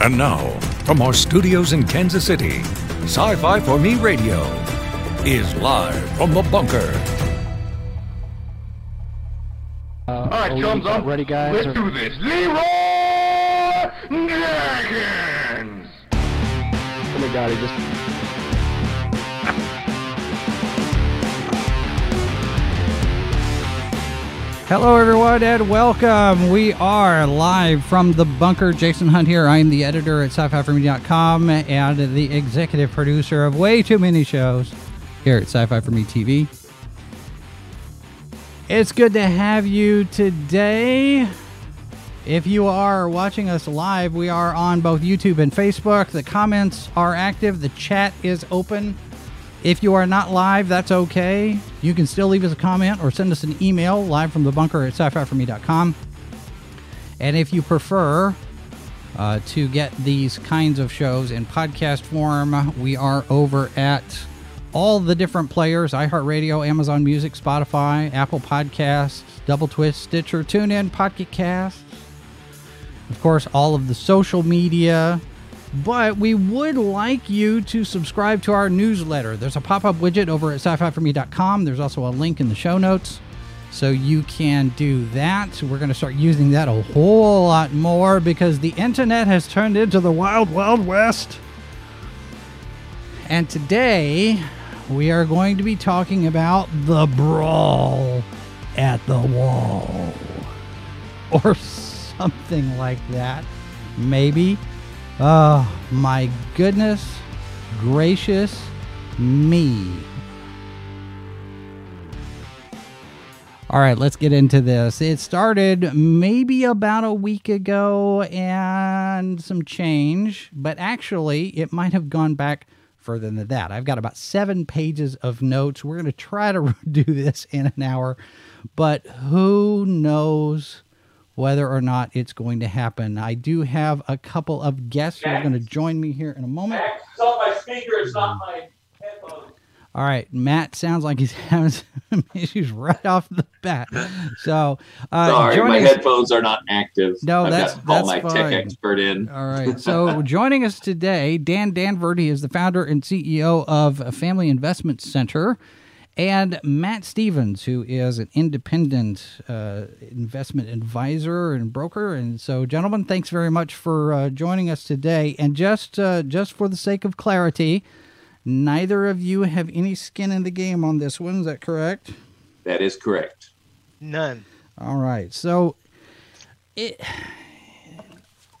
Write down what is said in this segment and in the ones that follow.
And now, from our studios in Kansas City, Sci Fi for Me Radio is live from the bunker. Uh, All right, chums, about I'm ready, guys, Let's or- do this. Leeroy Jenkins. Oh my god, he just. Hello, everyone, and welcome. We are live from the bunker. Jason Hunt here. I am the editor at sci fi and the executive producer of way too many shows here at Sci Fi for Me TV. It's good to have you today. If you are watching us live, we are on both YouTube and Facebook. The comments are active, the chat is open. If you are not live, that's okay. You can still leave us a comment or send us an email live from the bunker at sci fi me.com. And if you prefer uh, to get these kinds of shows in podcast form, we are over at all the different players iHeartRadio, Amazon Music, Spotify, Apple Podcasts, Double Twist, Stitcher, TuneIn, Pocket Casts of course, all of the social media. But we would like you to subscribe to our newsletter. There's a pop up widget over at sci fi for me.com. There's also a link in the show notes. So you can do that. We're going to start using that a whole lot more because the internet has turned into the wild, wild west. And today we are going to be talking about the brawl at the wall or something like that. Maybe. Oh, my goodness gracious me. All right, let's get into this. It started maybe about a week ago and some change, but actually, it might have gone back further than that. I've got about seven pages of notes. We're going to try to do this in an hour, but who knows whether or not it's going to happen. I do have a couple of guests who are going to join me here in a moment. It's on my speaker, it's not my headphones. All right, Matt sounds like he's having some issues right off the bat. So, uh, Sorry, my joining us- headphones are not active. No, I've that's- got to call that's my fine. tech expert in. All right. So joining us today, Dan Danvert. He is the founder and CEO of Family Investment Center, and Matt Stevens, who is an independent uh, investment advisor and broker. And so, gentlemen, thanks very much for uh, joining us today. And just uh, just for the sake of clarity, neither of you have any skin in the game on this one. Is that correct? That is correct. None. All right. So it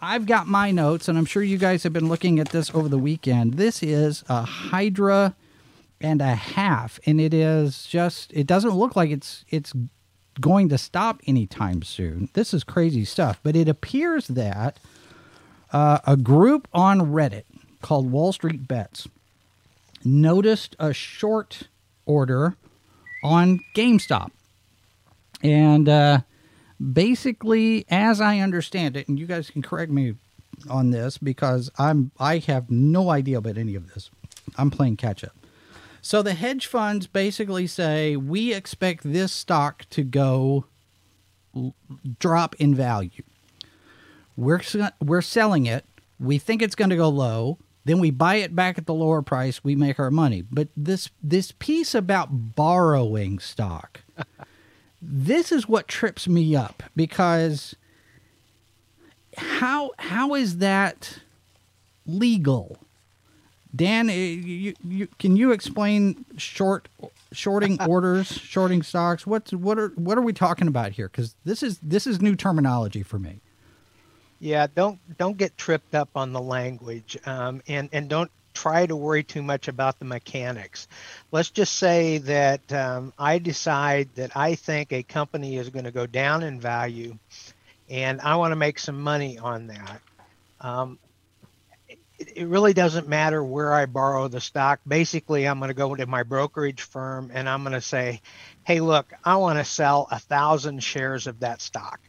I've got my notes and I'm sure you guys have been looking at this over the weekend. This is a Hydra and a half and it is just it doesn't look like it's it's going to stop anytime soon. This is crazy stuff, but it appears that uh, a group on Reddit called Wall Street Bets noticed a short order on GameStop. And uh, basically, as I understand it, and you guys can correct me on this because I'm I have no idea about any of this. I'm playing catch up. So the hedge funds basically say we expect this stock to go drop in value. We're we're selling it. We think it's going to go low. Then we buy it back at the lower price. We make our money. But this this piece about borrowing stock, this is what trips me up because how how is that legal? Dan, eh, you, you, can you explain short shorting orders, shorting stocks? What's what are what are we talking about here? Because this is this is new terminology for me. Yeah, don't don't get tripped up on the language, um, and and don't try to worry too much about the mechanics. Let's just say that um, I decide that I think a company is going to go down in value, and I want to make some money on that. Um, it, really doesn't matter where I borrow the stock. Basically, I'm going to go to my brokerage firm and I'm going to say, "Hey, look, I want to sell a thousand shares of that stock,"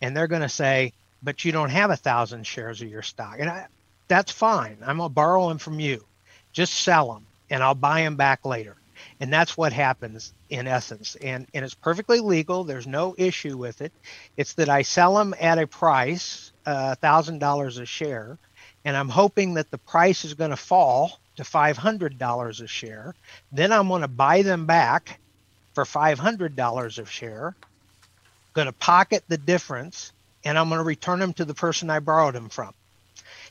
and they're going to say, but you don't have a thousand shares of your stock. And I, that's fine. I'm going to borrow them from you. Just sell them and I'll buy them back later. And that's what happens in essence. And, and it's perfectly legal. There's no issue with it. It's that I sell them at a price, uh, $1,000 a share. And I'm hoping that the price is going to fall to $500 a share. Then I'm going to buy them back for $500 a share, going to pocket the difference, and I'm going to return them to the person I borrowed them from.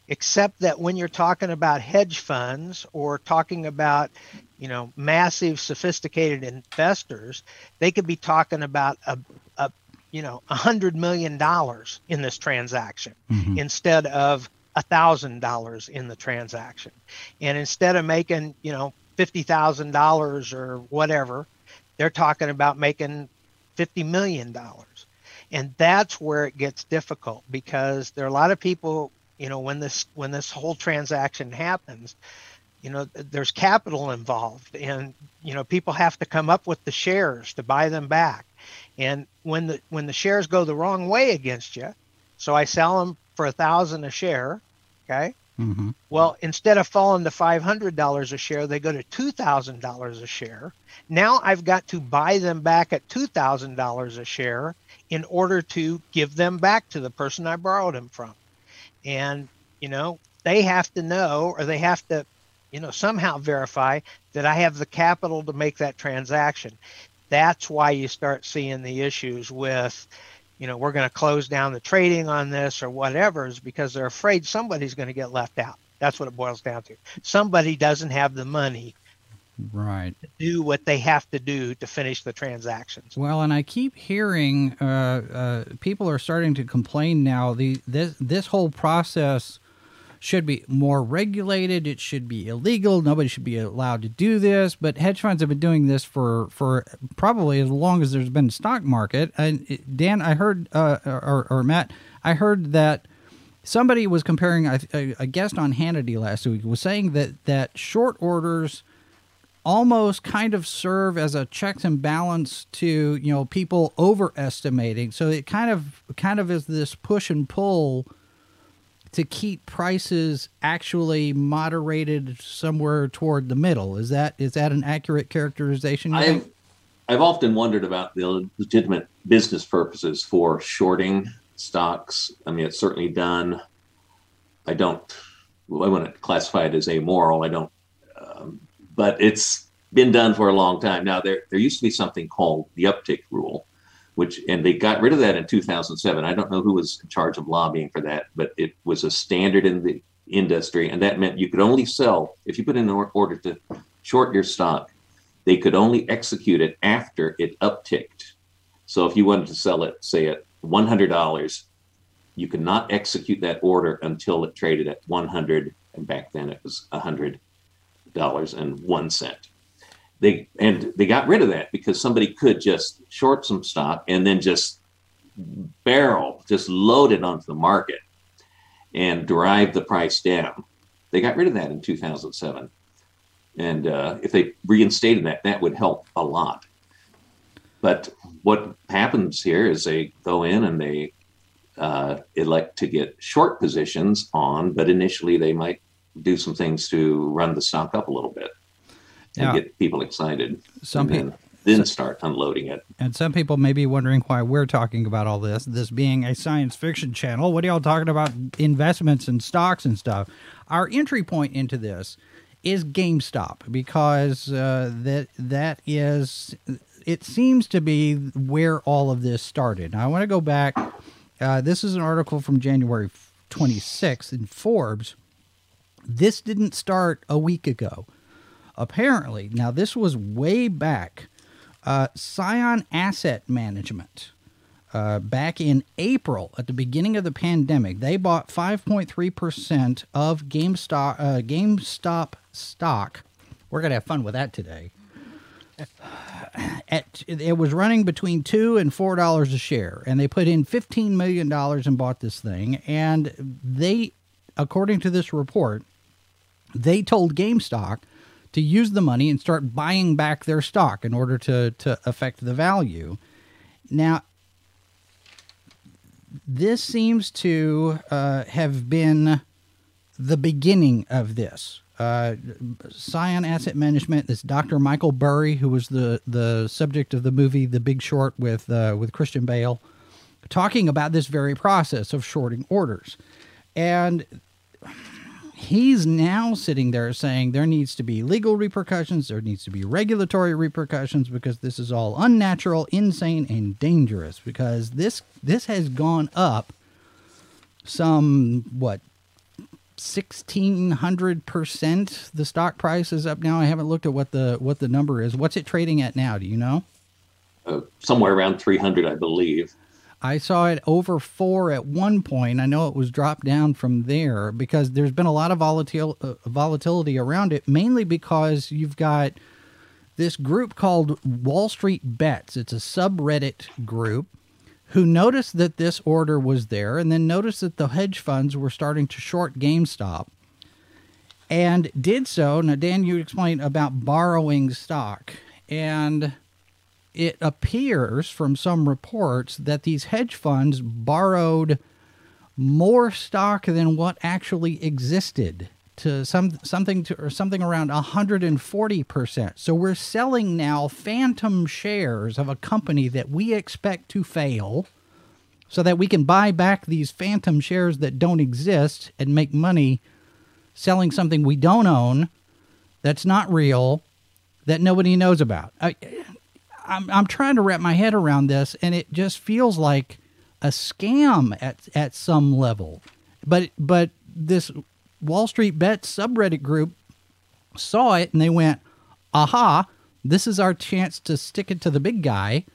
Except that when you're talking about hedge funds or talking about, you know, massive sophisticated investors, they could be talking about a, a you know, a hundred million dollars in this transaction Mhm. instead of a thousand dollars in the transaction. And instead of making, you know, fifty thousand dollars or whatever, they're talking about making fifty million dollars. And that's where it gets difficult because there are a lot of people, you know, when this when this whole transaction happens, you know, there's capital involved and you know, people have to come up with the shares to buy them back. And when the when the shares go the wrong way against you, so I sell them for a thousand a share, okay? Mhm. Well, instead of falling to five hundred dollars a share, they go to two thousand dollars a share. Now I've got to buy them back at two thousand dollars a share in order to give them back to the person I borrowed them from. And you know, they have to know or they have to, you know, somehow verify that I have the capital to make that transaction. That's why you start seeing the issues with, you know, we're going to close down the trading on this or whatever is because they're afraid somebody's going to get left out. That's what it boils down to. Somebody doesn't have the money Right. to do what they have to do to finish the transactions. Well, and I keep hearing uh, uh, people are starting to complain now. The this this whole process should be more regulated. It should be illegal. Nobody should be allowed to do this. But hedge funds have been doing this for for probably as long as there's been a stock market. And Dan, I heard uh, or, or Matt, I heard that somebody was comparing a, a, a guest on Hannity last week was saying that that short orders almost kind of serve as a checks and balance to you know people overestimating so it kind of kind of is this push and pull to keep prices actually moderated somewhere toward the middle is that is that an accurate characterization? I've I've often wondered about the legitimate business purposes for shorting stocks. I mean, it's certainly done. I don't. Well, I wouldn't classify it as amoral. I don't. Um, but it's been done for a long time now. There there used to be something called the uptick rule, which and they got rid of that in 2007. I don't know who was in charge of lobbying for that, but it was a standard in the industry, and that meant you could only sell if you put in an order to short your stock they could only execute it after it upticked. So if you wanted to sell it, say at $100, you could not execute that order until it traded at 100 and back then it was $100 and 1 cent. They and they got rid of that because somebody could just short some stock and then just barrel, just load it onto the market and drive the price down. They got rid of that in 2007. And uh, if they reinstated that, that would help a lot. But what happens here is they go in and they uh, elect to get short positions on, but initially they might do some things to run the stock up a little bit and Yeah. get people excited. Some people. then, then start unloading it. And some people may be wondering why we're talking about all this, this being a science fiction channel. What are y'all talking about investments and stocks and stuff? Our entry point into this is GameStop because uh, that that is it seems to be where all of this started. Now I want to go back. Uh, this is an article from January 26th in Forbes. This didn't start a week ago. Apparently, now this was way back uh, Scion Asset Management. Uh, back in April, at the beginning of the pandemic, they bought 5.3% of GameStop, uh, GameStop stock. We're going to have fun with that today. At, it was running between two and four dollars a share, and they put in fifteen million dollars and bought this thing. And they, according to this report, they told GameStop to use the money and start buying back their stock in order to to affect the value. Now, this seems to uh, have been the beginning of this. Uh, Scion Asset Management. This Dr. Michael Burry, who was the the subject of the movie The Big Short with uh, with Christian Bale, talking about this very process of shorting orders, and he's now sitting there saying there needs to be legal repercussions, there needs to be regulatory repercussions because this is all unnatural, insane, and dangerous. Because this this has gone up some what sixteen hundred percent. The stock price is up now. I haven't looked at what the what the number is. What's it trading at now? Do you know? Uh, somewhere around 300, I believe. I saw it over four at one point. I know it was dropped down from there because there's been a lot of volatil- uh, volatility around it, mainly because you've got this group called Wall Street Bets. It's a subreddit group who noticed that this order was there and then noticed that the hedge funds were starting to short GameStop and did so. Now, Dan, you explained about borrowing stock. And it appears from some reports that these hedge funds borrowed more stock than what actually existed to some something to or something around 140%. So we're selling now phantom shares of a company that we expect to fail so that we can buy back these phantom shares that don't exist and make money selling something we don't own that's not real that nobody knows about. I, I'm I'm trying to wrap my head around this, and it just feels like a scam at at some level. But but this Wall Street Bet subreddit group saw it and they went, "Aha! This is our chance to stick it to the big guy."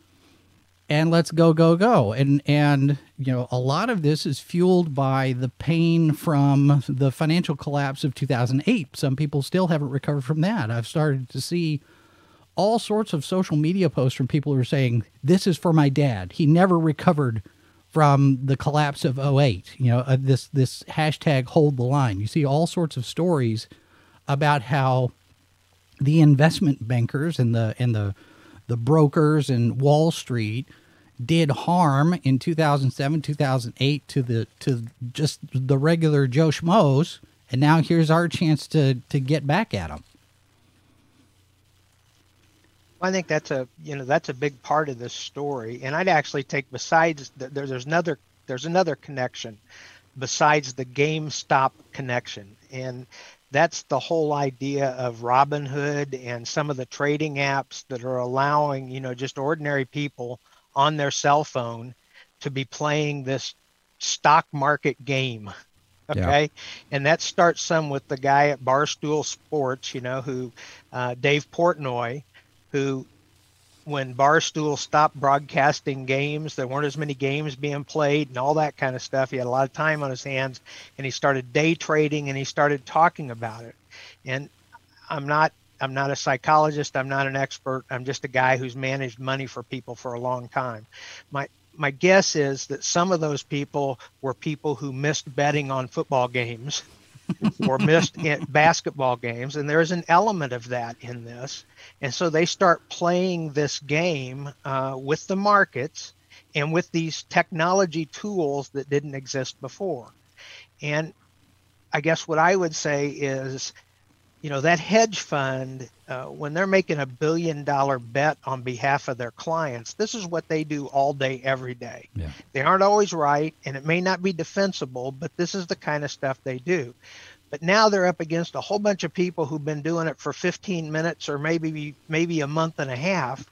and let's go go go and and you know a lot of this is fueled by the pain from the financial collapse of 2008 some people still haven't recovered from that i've started to see all sorts of social media posts from people who are saying this is for my dad. He never recovered from the collapse of 08 you know uh, this this hashtag hold the line. You see all sorts of stories about how the investment bankers and the and the the brokers and Wall Street did harm in 2007 2008 to the to just the regular Joe schmoes and now here's our chance to to get back at them I think that's a you know that's a big part of this story, and I'd actually take besides there's there's another there's another connection besides the GameStop connection, and that's the whole idea of Robinhood and some of the trading apps that are allowing you know just ordinary people on their cell phone to be playing this stock market game okay? Yeah. and that starts some with the guy at barstool sports you know who uh, dave portnoy who, when Barstool stopped broadcasting games, there weren't as many games being played and all that kind of stuff. He had a lot of time on his hands and he started day trading and he started talking about it. And I'm not I'm not a psychologist, I'm not an expert. I'm just a guy who's managed money for people for a long time. My my guess is that some of those people were people who missed betting on football games or missed basketball games and there's an element of that in this and so they start playing this game uh, with the markets and with these technology tools that didn't exist before. And I guess what I would say is, you know, that hedge fund, uh, when they're making a billion dollar bet on behalf of their clients, this is what they do all day, every day. Yeah. They aren't always right, and it may not be defensible, but this is the kind of stuff they do. But now they're up against a whole bunch of people who've been doing it for 15 minutes or maybe maybe a month and a half.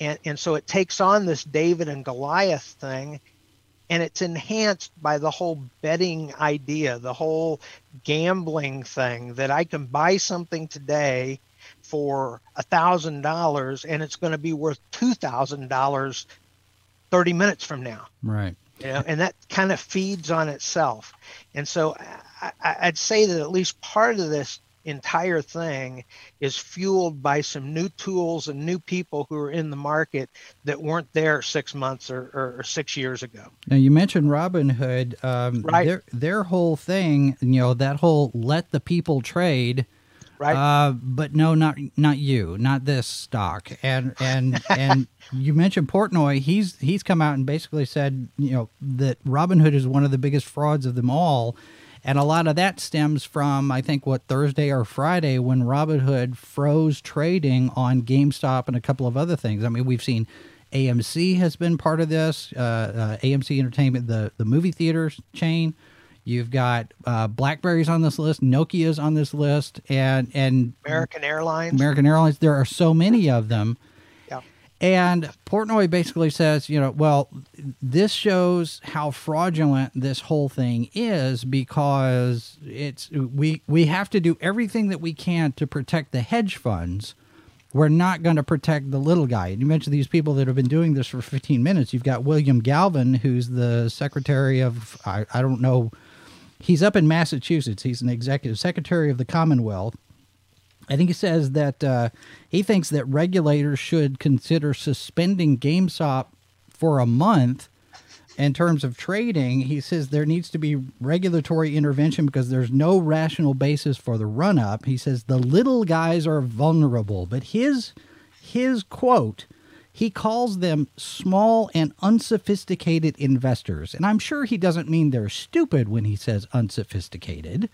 And, and so it takes on this David and Goliath thing and it's enhanced by the whole betting idea, the whole gambling thing that I can buy something today for a thousand dollars and it's going to be worth two thousand dollars 30 minutes from now. Right. You know, and that kind of feeds on itself. And so I, would say that at least part of this entire thing is fueled by some new tools and new people who are in the market that weren't there six months or, or, six years ago. Now you mentioned Robinhood, um, right? Their, their whole thing, you know, that whole let the people trade right? Uh, but no, not not you, not this stock. And and and you mentioned Portnoy. He's he's come out and basically said, you know, that Robinhood is one of the biggest frauds of them all. And a lot of that stems from, I think, what Thursday or Friday when Robinhood froze trading on GameStop and a couple of other things. I mean, we've seen AMC has been part of this, uh, uh, AMC Entertainment, the, the movie theaters chain. You've got uh, Blackberries on this list, Nokia's on this list, and and American Airlines. American Airlines. There are so many of them. And Portnoy basically says, you know, well, this shows how fraudulent this whole thing is because it's we we have to do everything that we can to protect the hedge funds. We're not going to protect the little guy. And you mentioned these people that have been doing this for 15 minutes. You've got William Galvin, who's the secretary of I, I don't know. He's up in Massachusetts. He's an executive secretary of the Commonwealth. I think he says that uh, he thinks that regulators should consider suspending GameStop for a month in terms of trading. He says there needs to be regulatory intervention because there's no rational basis for the run up. He says the little guys are vulnerable, but his his quote he calls them small and unsophisticated investors. And I'm sure he doesn't mean they're stupid when he says unsophisticated.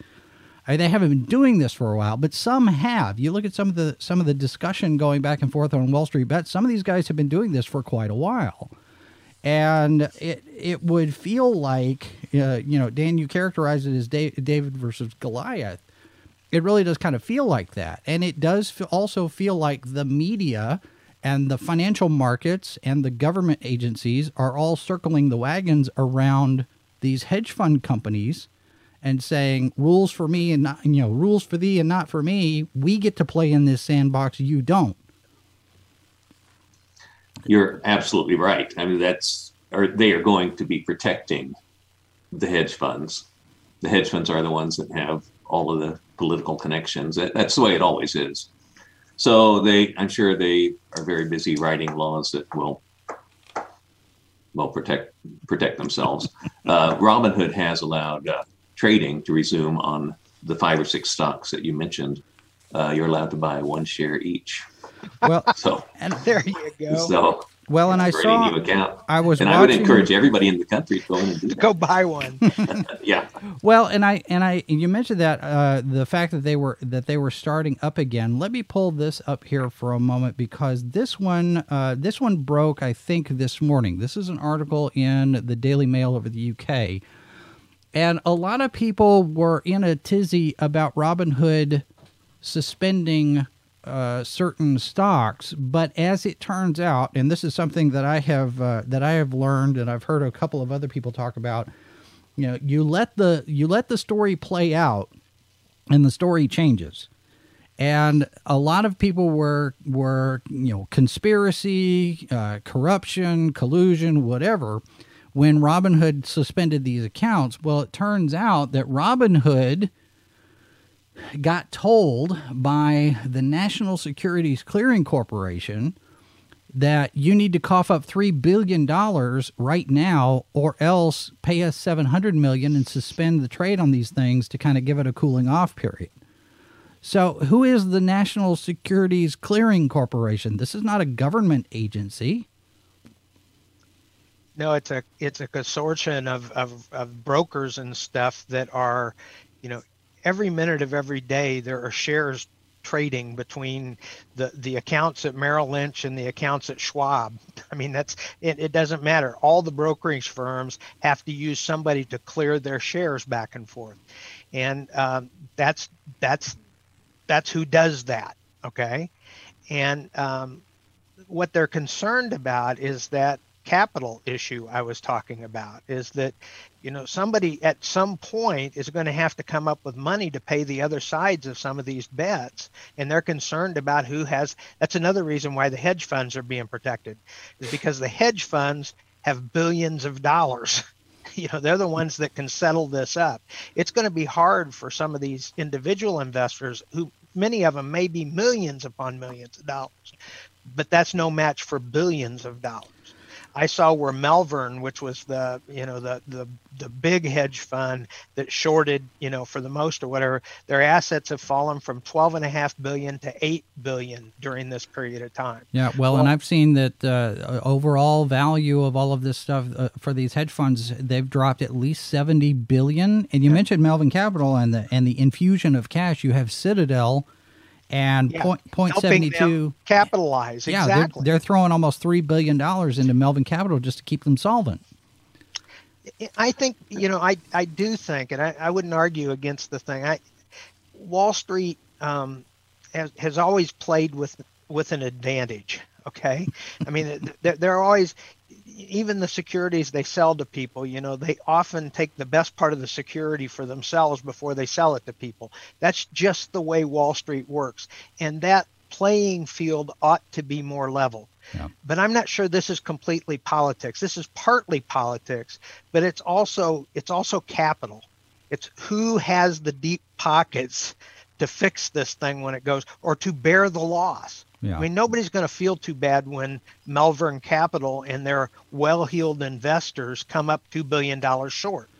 I mean, they haven't been doing this for a while, but some have. You look at some of the some of the discussion going back and forth on Wall Street Bets. Some of these guys have been doing this for quite a while, and it it would feel like uh, you know, Dan, you characterize it as David versus Goliath. It really does kind of feel like that, and it does also feel like the media and the financial markets and the government agencies are all circling the wagons around these hedge fund companies and saying rules for me and not you know rules for thee and not for me we get to play in this sandbox you don't. You're absolutely right. I mean that's or they are going to be protecting the hedge funds. The hedge funds are the ones that have all of the political connections. That's the way it always is. So they, I'm sure they are very busy writing laws that will will protect protect themselves. Uh, Robinhood has allowed uh, trading to resume on the five or six stocks that you mentioned. Uh, you're allowed to buy one share each. Well, so and there you go. So well, and I saw. New account. I was, and watching, I would encourage everybody in the country to go and do that. go buy one. yeah. Well, and I and I you mentioned that uh, the fact that they were that they were starting up again. Let me pull this up here for a moment because this one uh, this one broke I think this morning. This is an article in the Daily Mail over the UK, and a lot of people were in a tizzy about Robinhood suspending uh, certain stocks, but as it turns out, and this is something that I have uh, that I have learned, and I've heard a couple of other people talk about. You know, you let the you let the story play out, and the story changes. And a lot of people were were you know conspiracy, uh, corruption, collusion, whatever. When Robinhood suspended these accounts, well, it turns out that Robinhood got told by the National Securities Clearing Corporation that you need to cough up three billion dollars right now, or else pay us 700 million and suspend the trade on these things to kind of give it a cooling off period. So, who is the National Securities Clearing Corporation? This is not a government agency. No, it's a it's a consortium of, of, of brokers and stuff that are, you know, every minute of every day there are shares trading between the the accounts at Merrill Lynch and the accounts at Schwab. I mean that's it, it doesn't matter. All the brokerage firms have to use somebody to clear their shares back and forth, and um, that's that's that's who does that. Okay, and um, what they're concerned about is that capital issue I was talking about is that you know somebody at some point is going to have to come up with money to pay the other sides of some of these bets and they're concerned about who has that's another reason why the hedge funds are being protected is because the hedge funds have billions of dollars. You know they're the ones that can settle this up. It's going to be hard for some of these individual investors who many of them may be millions upon millions of dollars but that's no match for billions of dollars I saw where Melvin, which was the you know the the the big hedge fund that shorted you know for the most or whatever, their assets have fallen from twelve and a half billion to eight billion during this period of time. Yeah, well, well and I've seen that uh, overall value of all of this stuff uh, for these hedge funds, they've dropped at least seventy billion. And you yeah. mentioned Melvin Capital and the and the infusion of cash. You have Citadel and yeah. point, point 72 capitalize yeah they're, they're, throwing almost $3 billion into melvin capital just to keep them solvent I think you know I I do think, and I, I wouldn't argue against the thing. I Wall Street um, has has always played with with an advantage. Okay, I mean they're, they're always even the securities they sell to people. You know they often take the best part of the security for themselves before they sell it to people. That's just the way Wall Street works, and that playing field ought to be more level. Yeah. But I'm not sure this is completely politics. This is partly politics, but it's also it's also capital. It's who has the deep pockets to fix this thing when it goes or to bear the loss. Yeah. I mean, nobody's going to feel too bad when Melvin Capital and their well-heeled investors come up two billion dollars short.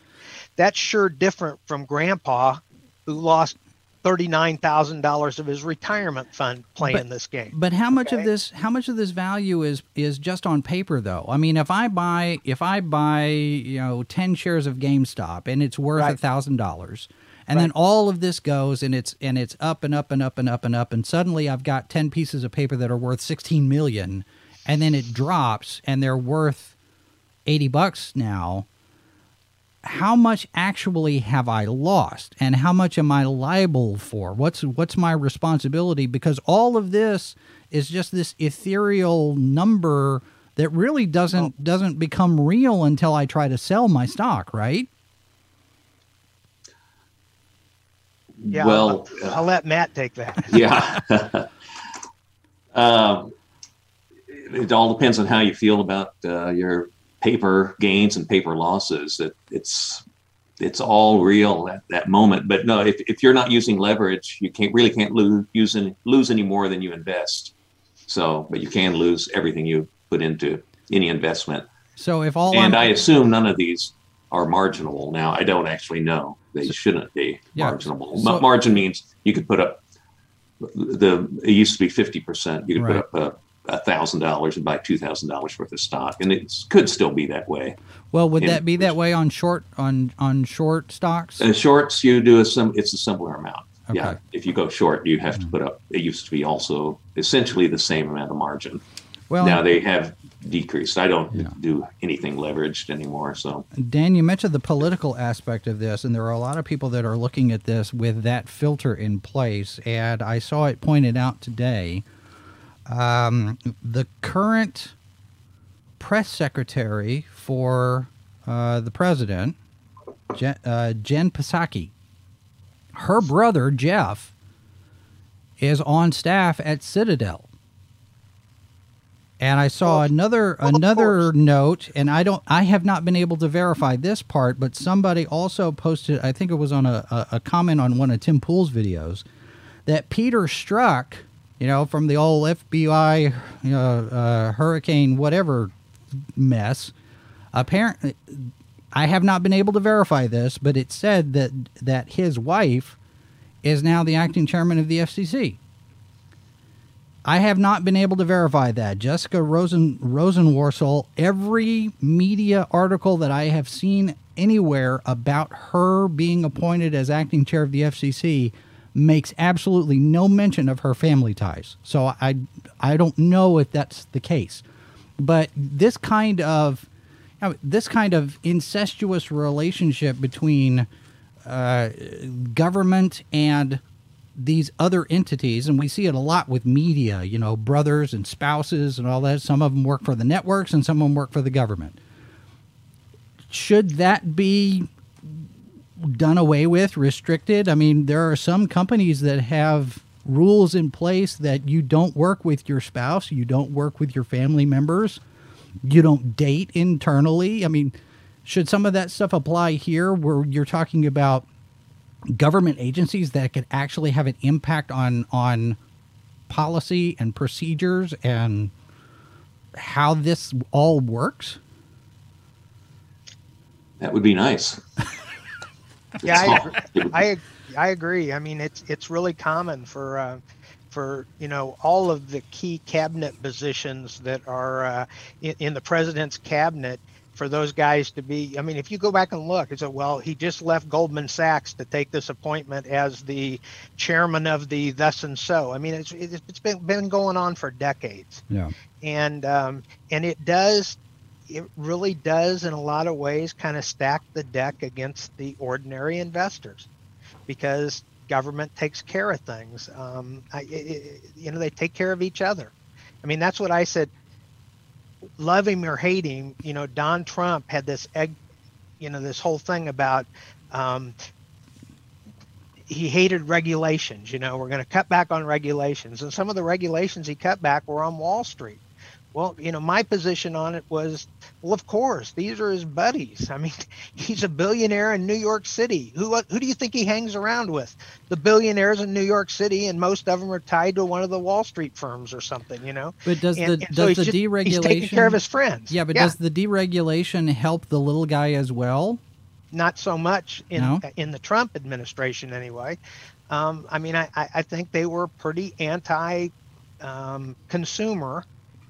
That's sure different from Grandpa, who lost thirty-nine thousand dollars of his retirement fund playing but, this game. But how much okay? of this how much of this value is is just on paper though? I mean, if I buy if I buy you know ten shares of GameStop and it's worth a thousand dollars, and right. then all of this goes and it's and it's up and up and up and up and up, and suddenly I've got ten pieces of paper that are worth sixteen million, and then it drops and they're worth eighty bucks now how much actually have I lost and how much am I liable for? What's what's my responsibility because all of this is just this ethereal number that really doesn't doesn't become real until I try to sell my stock, right? Yeah, well, I'll, I'll let Matt take that. yeah. um, it all depends on how you feel about uh, your paper gains and paper losses. That it's it's all real at that moment. But no, if, if you're not using leverage, you can't really can't lose use any, lose any more than you invest. So, but you can lose everything you put into any investment. So if all and I'm, I assume none of these are marginable. Now I don't actually know. They shouldn't be yeah, marginable. So, Margin means you could put up the it used to be fifty percent. You could right. put up a thousand dollars and buy two thousand dollars worth of stock, and it could still be that way. Well, would and that be that way on short on on short stocks? Uh, shorts, you do a sim. It's a similar amount. Okay. Yeah, if you go short, you have mm-hmm. to put up. It used to be also essentially the same amount of margin. Well, now they have decreased. I don't yeah. do anything leveraged anymore. So, Dan, you mentioned the political aspect of this, and there are a lot of people that are looking at this with that filter in place. And I saw it pointed out today um, the current press secretary for uh, the president, Jen, uh, Jen Psaki, her brother Jeff is on staff at Citadel. And I saw well, another well, another note, and I don't, I have not been able to verify this part, but somebody also posted, I think it was on a, a, a comment on one of Tim Pool's videos, that Peter Strzok you know, from the old FBI, you know, uh, hurricane, whatever mess. Apparently, I have not been able to verify this, but it said that that his wife is now the acting chairman of the FCC. I have not been able to verify that. Jessica Rosen Rosenworcel, every media article that I have seen anywhere about her being appointed as acting chair of the FCC makes absolutely no mention of her family ties. So I I don't know if that's the case. But this kind of you know, this kind of incestuous relationship between uh, government and these other entities, and we see it a lot with media, you know, brothers and spouses and all that. Some of them work for the networks and some of them work for the government. Should that be done away with, restricted. I mean, there are some companies that have rules in place that you don't work with your spouse, you don't work with your family members, you don't date internally. I mean, should some of that stuff apply here where you're talking about government agencies that could actually have an impact on on policy and procedures and how this all works? That would be nice. yeah, I, I, I agree. I mean, it's it's really common for uh, for you know all of the key cabinet positions that are uh, in, in, the president's cabinet for those guys to be. I mean, if you go back and look, it's a well, he just left Goldman Sachs to take this appointment as the chairman of the thus and so. I mean, it's it's been been going on for decades. Yeah, and um, and it does it really does, in a lot of ways, kind of stack the deck against the ordinary investors because government takes care of things. Um, I, it, you know, they take care of each other. I mean, that's what I said. Love him or hate him, you know, Don Trump had this egg, you know, this whole thing about um, he hated regulations. You know, we're going to cut back on regulations, and some of the regulations he cut back were on Wall Street. Well, you know, my position on it was, well, of course, these are his buddies. I mean, he's a billionaire in New York City. Who who do you think he hangs around with? The billionaires in New York City, and most of them are tied to one of the Wall Street firms or something. You know. But does And- the and does he's the just- deregulation He's taking care of his friends. Yeah, but does the deregulation help the little guy as well? not so much in No? in the Trump administration anyway. Um, I mean, I, I I think they were pretty anti um, consumer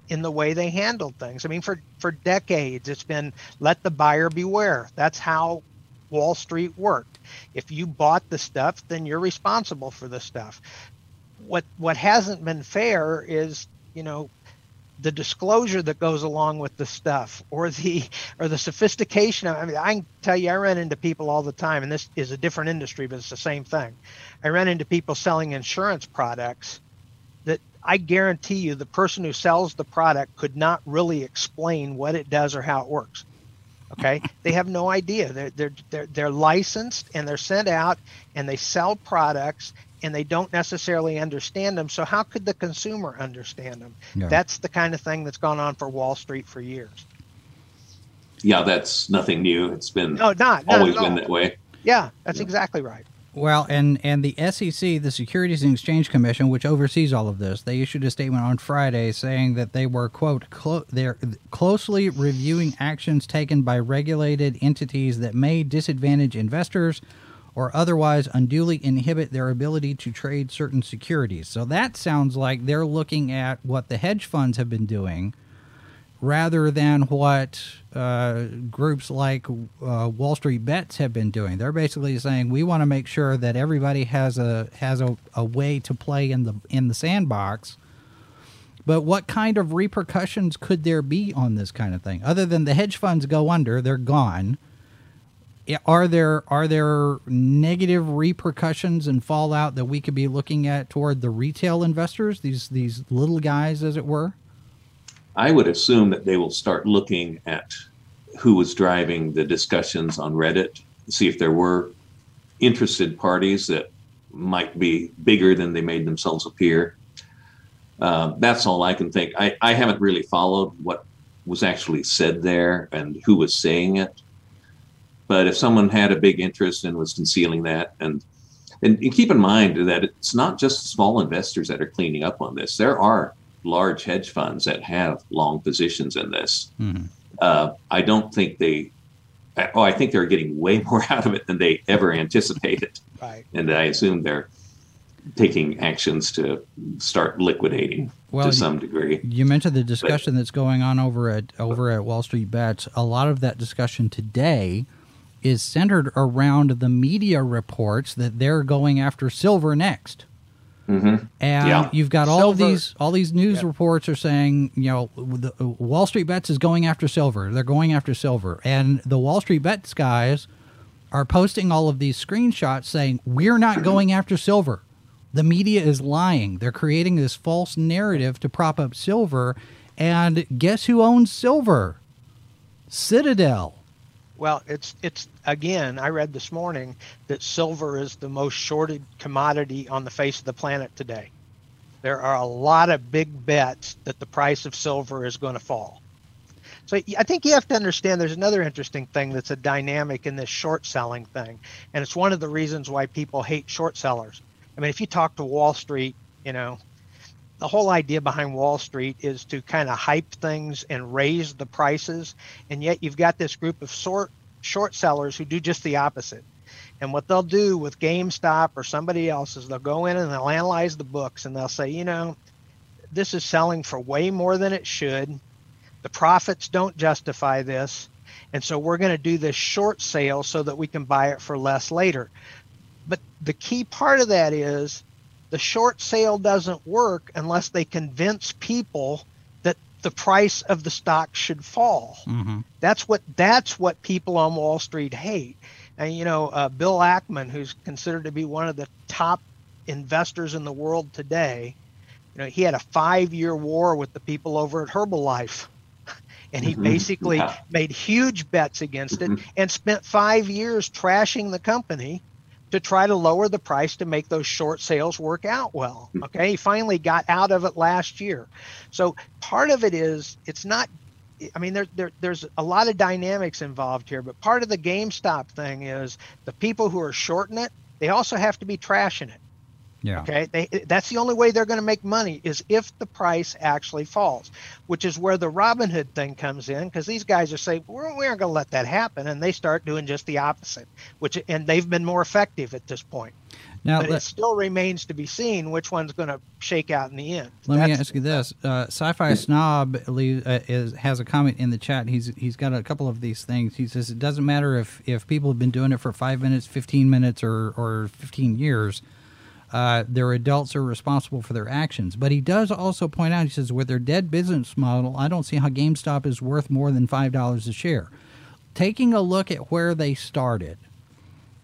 in the way they handled things. I mean, for for decades, it's been let the buyer beware. That's how Wall Street worked. If you bought the stuff, then you're responsible for the stuff. What what hasn't been fair is, you know, the disclosure that goes along with the stuff or the or the sophistication I mean I can tell you I run into people all the time and this is a different industry but it's the same thing. I run into people selling insurance products that I guarantee you the person who sells the product could not really explain what it does or how it works. Okay? they have no idea. They're they're they're they're licensed and they're sent out and they sell products and they don't necessarily understand them. So how could the consumer understand them? Yeah. That's the kind of thing that's gone on for Wall Street for years. Yeah, that's nothing new. It's been No, not, not always at been that way. Yeah, that's exactly right. Well, and and the SEC, the Securities and Exchange Commission, which oversees all of this, they issued a statement on Friday saying that they were quote clo- they're closely reviewing actions taken by regulated entities that may disadvantage investors or otherwise unduly inhibit their ability to trade certain securities. So that sounds like they're looking at what the hedge funds have been doing rather than what uh, groups like uh, Wall Street Bets have been doing. They're basically saying we want to make sure that everybody has a has a, a way to play in the in the sandbox. But what kind of repercussions could there be on this kind of thing? Other than the hedge funds go under, they're gone. Are there are there negative repercussions and fallout that we could be looking at toward the retail investors, these these little guys, as it were? I would assume that they will start looking at who was driving the discussions on Reddit, see if there were interested parties that might be bigger than they made themselves appear. Uh, that's all I can think. I, I haven't really followed what was actually said there and who was saying it. But if someone had a big interest and was concealing that, and and keep in mind that it's not just small investors that are cleaning up on this. There are large hedge funds that have long positions in this. Mhm. Uh, I don't think they. Oh, I think they're getting way more out of it than they ever anticipated, Right. and I assume they're taking actions to start liquidating Well, to some degree. You mentioned the discussion that's going on over at over at Wall Street Bets. A lot of that discussion today is centered around the media reports that they're going after silver next. Hmm And Yeah. you've got all of these all these news Yeah. reports are saying, you know, the, Wall Street Bets is going after silver. They're going after silver, and the Wall Street Bets guys are posting all of these screenshots saying we're not going after silver. The media is lying. They're creating this false narrative to prop up silver. And guess who owns silver? Citadel. Well, it's it's again. I read this morning that silver is the most shorted commodity on the face of the planet today. There are a lot of big bets that the price of silver is going to fall. So I think you have to understand there's another interesting thing that's a dynamic in this short selling thing, and it's one of the reasons why people hate short sellers. I mean, if you talk to Wall Street, you know, the whole idea behind Wall Street is to kind of hype things and raise the prices, and yet you've got this group of short short sellers who do just the opposite. And what they'll do with GameStop or somebody else is they'll go in and they'll analyze the books and they'll say, you know, this is selling for way more than it should. The profits don't justify this. And so we're going to do this short sale so that we can buy it for less later. But the key part of that is the short sale doesn't work unless they convince people that the price of the stock should fall. Mm-hmm. That's what that's what people on Wall Street hate. And you know, uh, Bill Ackman, who's considered to be one of the top investors in the world today, you know, he had a five-year war with the people over at Herbalife, and he Mhm. basically Yeah. made huge bets against Mhm. it and spent five years trashing the company to try to lower the price to make those short sales work out well. Mm-hmm. Okay, he finally got out of it last year. So part of it is it's not. I mean, there, there there's a lot of dynamics involved here, but part of the GameStop thing is the people who are shorting it, they also have to be trashing it. Yeah. Okay, they, that's the only way they're going to make money is if the price actually falls, which is where the Robinhood thing comes in because these guys are saying we're, we aren't going to let that happen, and they start doing just the opposite, which and they've been more effective at this point. Now, but let, it still remains to be seen which one's going to shake out in the end. let me ask you this: uh, Sci-Fi Snob leave, uh, is, has a comment in the chat. He's he's got a couple of these things. He says it doesn't matter if if people have been doing it for five minutes, fifteen minutes, or or fifteen years. Uh, their adults are responsible for their actions. But he does also point out, he says, with their dead business model, I don't see how GameStop is worth more than $5 a share. Taking a look at where they started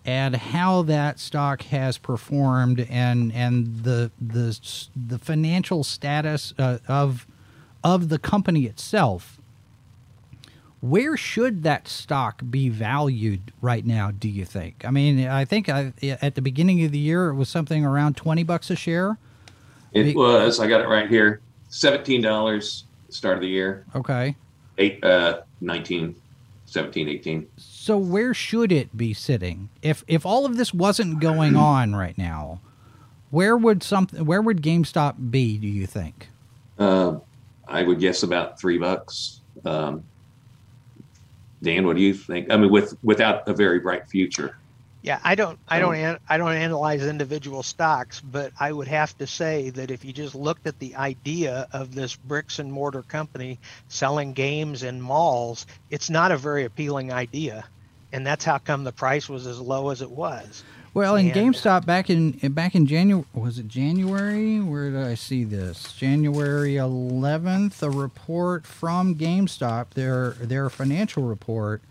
and how that stock has performed and, and the, the, the financial status uh, of, of the company itself, where should that stock be valued right now do you think i mean i think I, at the beginning of the year it was something around 20 bucks a share It was. I got it right here. Seventeen dollars start of the year. okay Eight, uh, 19, 17, 18. so where should it be sitting if if all of this wasn't going on right now where would something where would gamestop be do you think Uh, I would guess about three bucks. Um, Dan, what do you think? I mean, with without a very bright future. Yeah, I don't, I don't, um, an, I don't analyze individual stocks, but I would have to say that if you just looked at the idea of this bricks and mortar company selling games in malls, it's not a very appealing idea, and that's how come the price was as low as it was. Well, in GameStop back in back in January was it January? Where did I see this? January 11th, a report from GameStop, their their financial report.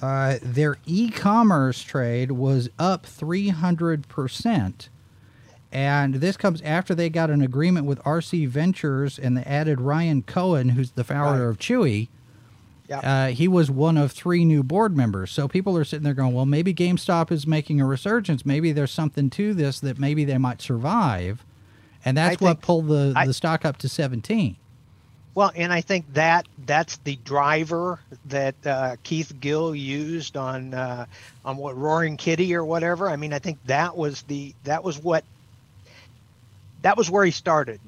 Uh, their e-commerce trade was up 300 percent, and this comes after they got an agreement with RC Ventures and they added Ryan Cohen, who's the founder Right. of Chewy. Yeah. Uh, he was one of three new board members. So people are sitting there going, well, maybe GameStop is making a resurgence. Maybe there's something to this that maybe they might survive. And that's I what think- pulled the, I- the stock up to 17. Well, and I think that that's the driver that uh, Keith Gill used on uh, on what Roaring Kitty or whatever. I mean, I think that was the that was what that was where he started.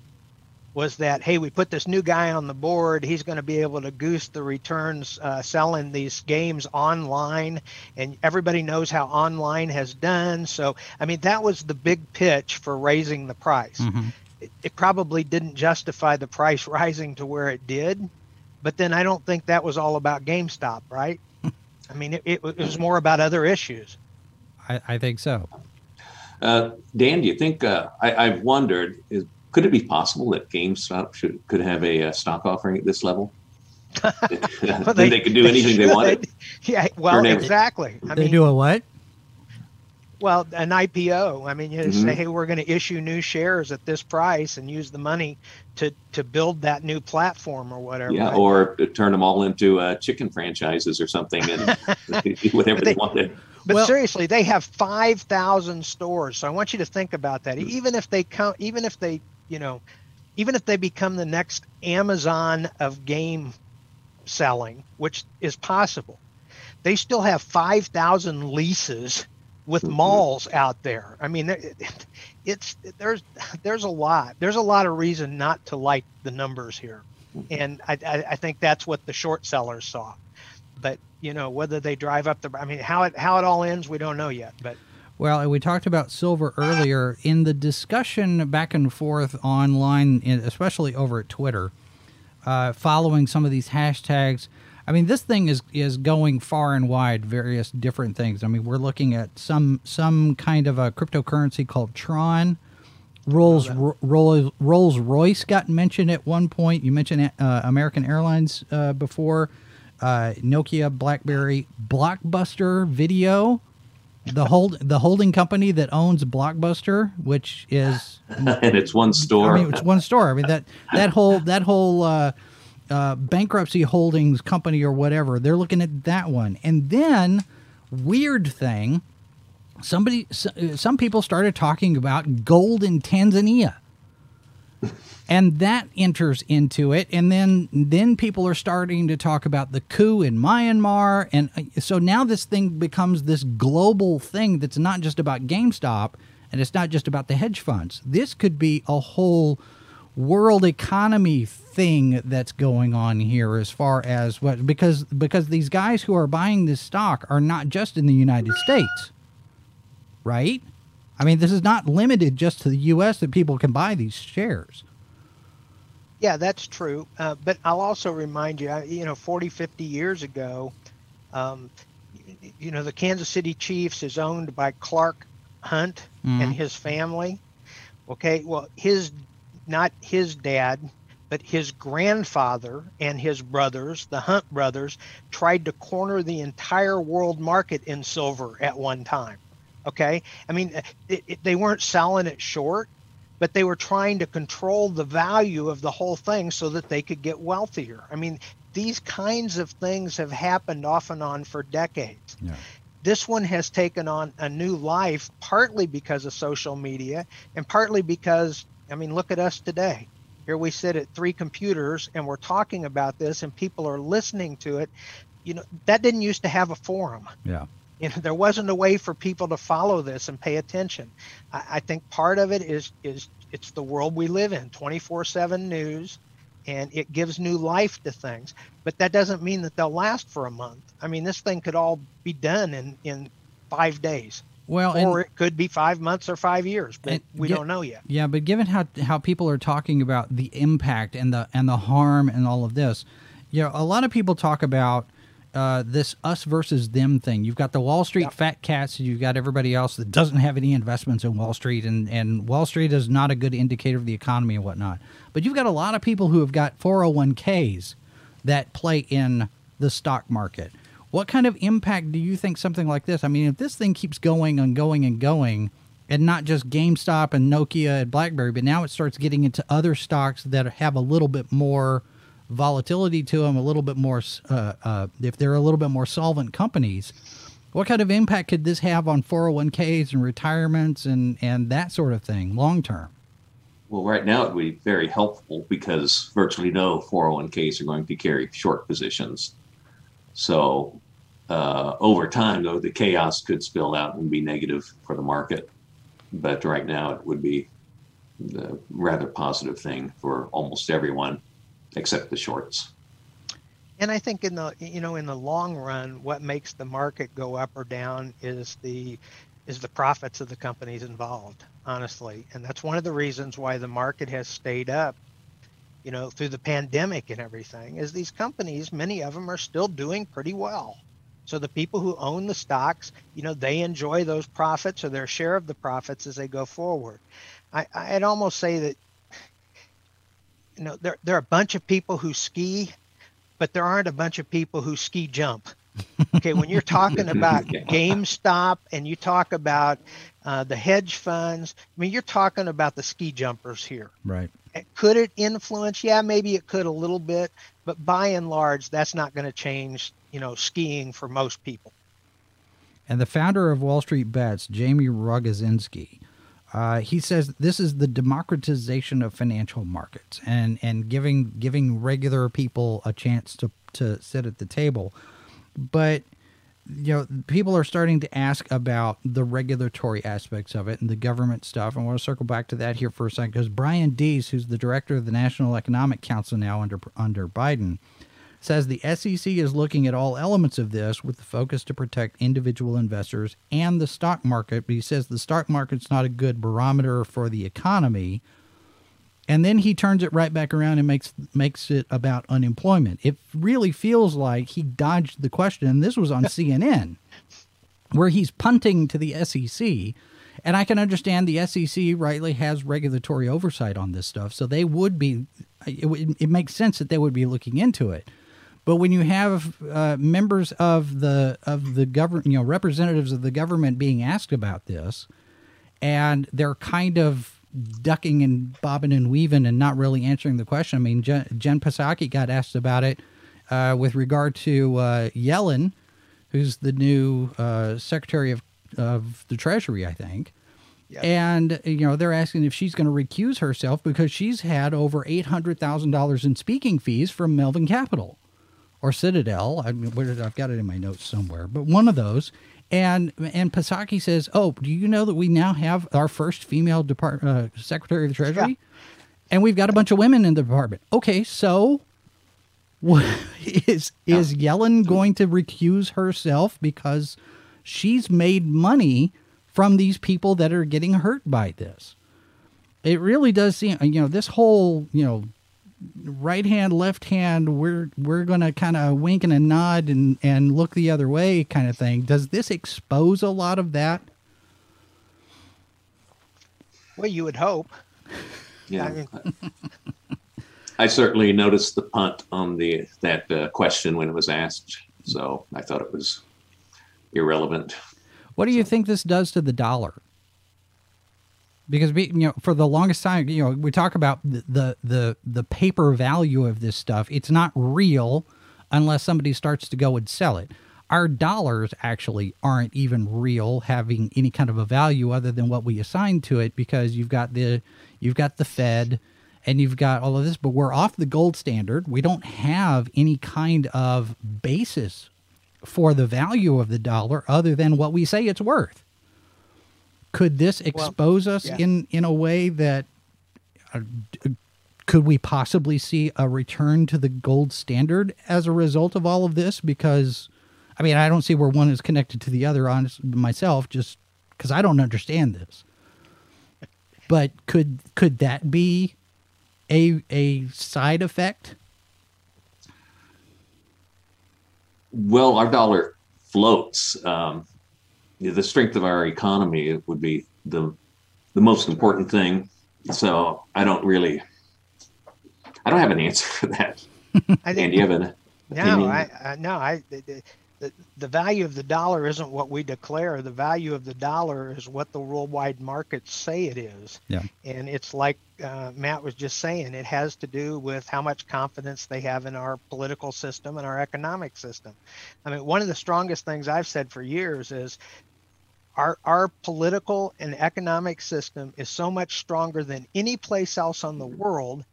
Was that hey, we put this new guy on the board. He's going to be able to goose the returns uh, selling these games online, and everybody knows how online has done. So, I mean, that was the big pitch for raising the price Mhm. it, it probably didn't justify the price rising to where it did. But then I don't think that was all about GameStop, right? I mean, it, it, it was more about other issues. I, I think so. Uh, Dan, do you think? Uh, I, I've wondered: is could it be possible that GameStop should could have a, uh stock offering at this level? then they, could do anything they wanted. Yeah, well, exactly. I they mean, do a what? well, an IPO. I mean, you just say, hey, we're going to issue new shares at this price and use the money to to build that new platform or whatever. Yeah, right? or turn them all into uh, chicken franchises or something, and whatever they They- wanted. But Well- seriously, they have five thousand stores. So I want you to think about that. Mm-hmm. Even if they count, even if they, you know, even if they become the next Amazon of game selling, which is possible, they still have five thousand leases with Mhm. malls out there. I mean, it- it's there's there's a lot. There's a lot of reason not to like the numbers here, and I, I, I think that's what the short sellers saw. But you know whether they drive up the, I mean, how it how it all ends, we don't know yet. But Well, we talked about silver earlier in the discussion back and forth online, especially over at Twitter, uh, following some of these hashtags. I mean, this thing is is going far and wide, various different things. I mean, we're looking at some some kind of a cryptocurrency called Tron, Rolls Rolls Rolls Royce got mentioned at one point. You mentioned uh, American Airlines uh, before. Uh, Nokia, BlackBerry, Blockbuster Video, the hold the holding company that owns Blockbuster, which is and it's one store. I mean, it's one store. I mean that that whole that whole uh, uh, bankruptcy holdings company or whatever. They're looking at that one, and then weird thing somebody some people started talking about gold in Tanzania. And that enters into it and then then people are starting to talk about the coup in Myanmar and uh, so now this thing becomes this global thing that's not just about GameStop and it's not just about the hedge funds. This could be a whole world economy thing that's going on here as far as what because because these guys who are buying this stock are not just in the United States right? I mean, this is not limited just to the U.S. that people can buy these shares. Yeah, that's true. Uh, but I'll also remind you, you know, 40, 50 years ago, um, you know, the Kansas City Chiefs is owned by Clark Hunt mm-hmm. and his family. Okay, well, his not his dad, but his grandfather and his brothers, the Hunt brothers, tried to corner the entire world market in silver at one time. Okay, I mean, it, it, they weren't selling it short, but they were trying to control the value of the whole thing so that they could get wealthier. I mean, these kinds of things have happened off and on for decades. Yeah. This one has taken on a new life, partly because of social media, and partly because, I mean, look at us today. Here we sit at three computers and we're talking about this, and people are listening to it. You know, that didn't used to have a forum. Yeah you know there wasn't a way for people to follow this and pay attention. I, I, think part of it is is it's the world we live in 24-7 news and it gives new life to things. But that doesn't mean that they'll last for a month. I mean this thing could all be done in in five days. Well, or and, it could be five months or five years, but we get, don't know yet. Yeah, but given how how people are talking about the impact and the and the harm and all of this, you know, a lot of people talk about uh, this us versus them thing. You've got the Wall Street fat cats, you've got everybody else that doesn't have any investments in Wall Street, and, and Wall Street is not a good indicator of the economy and whatnot. But you've got a lot of people who have got 401ks that play in the stock market. What kind of impact do you think something like this? I mean, if this thing keeps going and going and going, and not just GameStop and Nokia and BlackBerry, but now it starts getting into other stocks that have a little bit more volatility to them, a little bit more, uh, uh, if they're a little bit more solvent companies, what kind of impact could this have on 401ks and retirements and, and that sort of thing long term? Well, right now it would be very helpful because virtually no 401ks are going to carry short positions. So uh, over time, though, the chaos could spill out and be negative for the market. But right now, it would be a rather positive thing for almost everyone except the shorts. And I think in the you know in the long run, what makes the market go up or down is the is the profits of the companies involved, honestly. And that's one of the reasons why the market has stayed up, you know, through the pandemic and everything, is these companies, many of them are still doing pretty well. So the people who own the stocks, you know, they enjoy those profits or their share of the profits as they go forward. I, I'd almost say that you know, there there are a bunch of people who ski, but there aren't a bunch of people who ski jump. Okay, when you're talking about GameStop and you talk about uh, the hedge funds, I mean, you're talking about the ski jumpers here. Right. Could it influence? Yeah, maybe it could a little bit, but by and large, that's not going to change, you know, skiing for most people. And the founder of Wall Street Bets, Jamie Rogozinski, uh, he says this is the democratization of financial markets and, and giving giving regular people a chance to, to sit at the table. But you know, people are starting to ask about the regulatory aspects of it and the government stuff. I want to circle back to that here for a second because Brian Deese, who's the director of the National Economic Council now under under Biden, says the SEC is looking at all elements of this with the focus to protect individual investors and the stock market. But he says the stock market's not a good barometer for the economy. And then he turns it right back around and makes makes it about unemployment. It really feels like he dodged the question. And this was on CNN, where he's punting to the SEC And I can understand the SEC rightly has regulatory oversight on this stuff, so they would be. It, it makes sense that they would be looking into it. But when you have uh, members of the of the government, you know, representatives of the government being asked about this, and they're kind of ducking and bobbing and weaving and not really answering the question. I mean, Jen, Jen Psaki got asked about it uh, with regard to uh, Yellen, who's the new uh, Secretary of of the Treasury, I think. Yep. And you know they're asking if she's going to recuse herself because she's had over eight hundred thousand dollars in speaking fees from Melvin Capital or Citadel. I mean, where did I've got it in my notes somewhere, but one of those. And and Pasaki says, "Oh, do you know that we now have our first female depart uh, Secretary of the Treasury, and we've got a bunch of women in the department." Okay, so what is is Yellen going to recuse herself because she's made money from these people that are getting hurt by this? It really does seem, you know, this whole, you know, right hand, left hand, we're we're gonna kind of wink and a nod and and look the other way kind of thing. Does this expose a lot of that? Well, you would hope. Yeah. I certainly noticed the punt on the that uh, question when it was asked, so I thought it was irrelevant. What do you think this does to the dollar? Because we, you know, for the longest time, you know, we talk about the, the the the paper value of this stuff. It's not real unless somebody starts to go and sell it. Our dollars actually aren't even real, having any kind of a value other than what we assign to it. Because you've got the you've got the Fed, and you've got all of this, but we're off the gold standard. We don't have any kind of basis for the value of the dollar other than what we say it's worth. Could this expose us yeah. in in a way that uh, could we possibly see a return to the gold standard as a result of all of this? Because, I mean, I don't see where one is connected to the other. Honest myself, just because I don't understand this. But could could that be a a side effect? Well, our dollar floats. Um, the strength of our economy would be the the most important thing. So I don't really, I don't have an answer for that. I And think you have an no, I, I no, I the, the- the the value of the dollar isn't what we declare. The value of the dollar is what the worldwide markets say it is. Yeah. And it's like uh, Matt was just saying, it has to do with how much confidence they have in our political system and our economic system. I mean, one of the strongest things I've said for years is our our political and economic system is so much stronger than any place else on the mm-hmm. world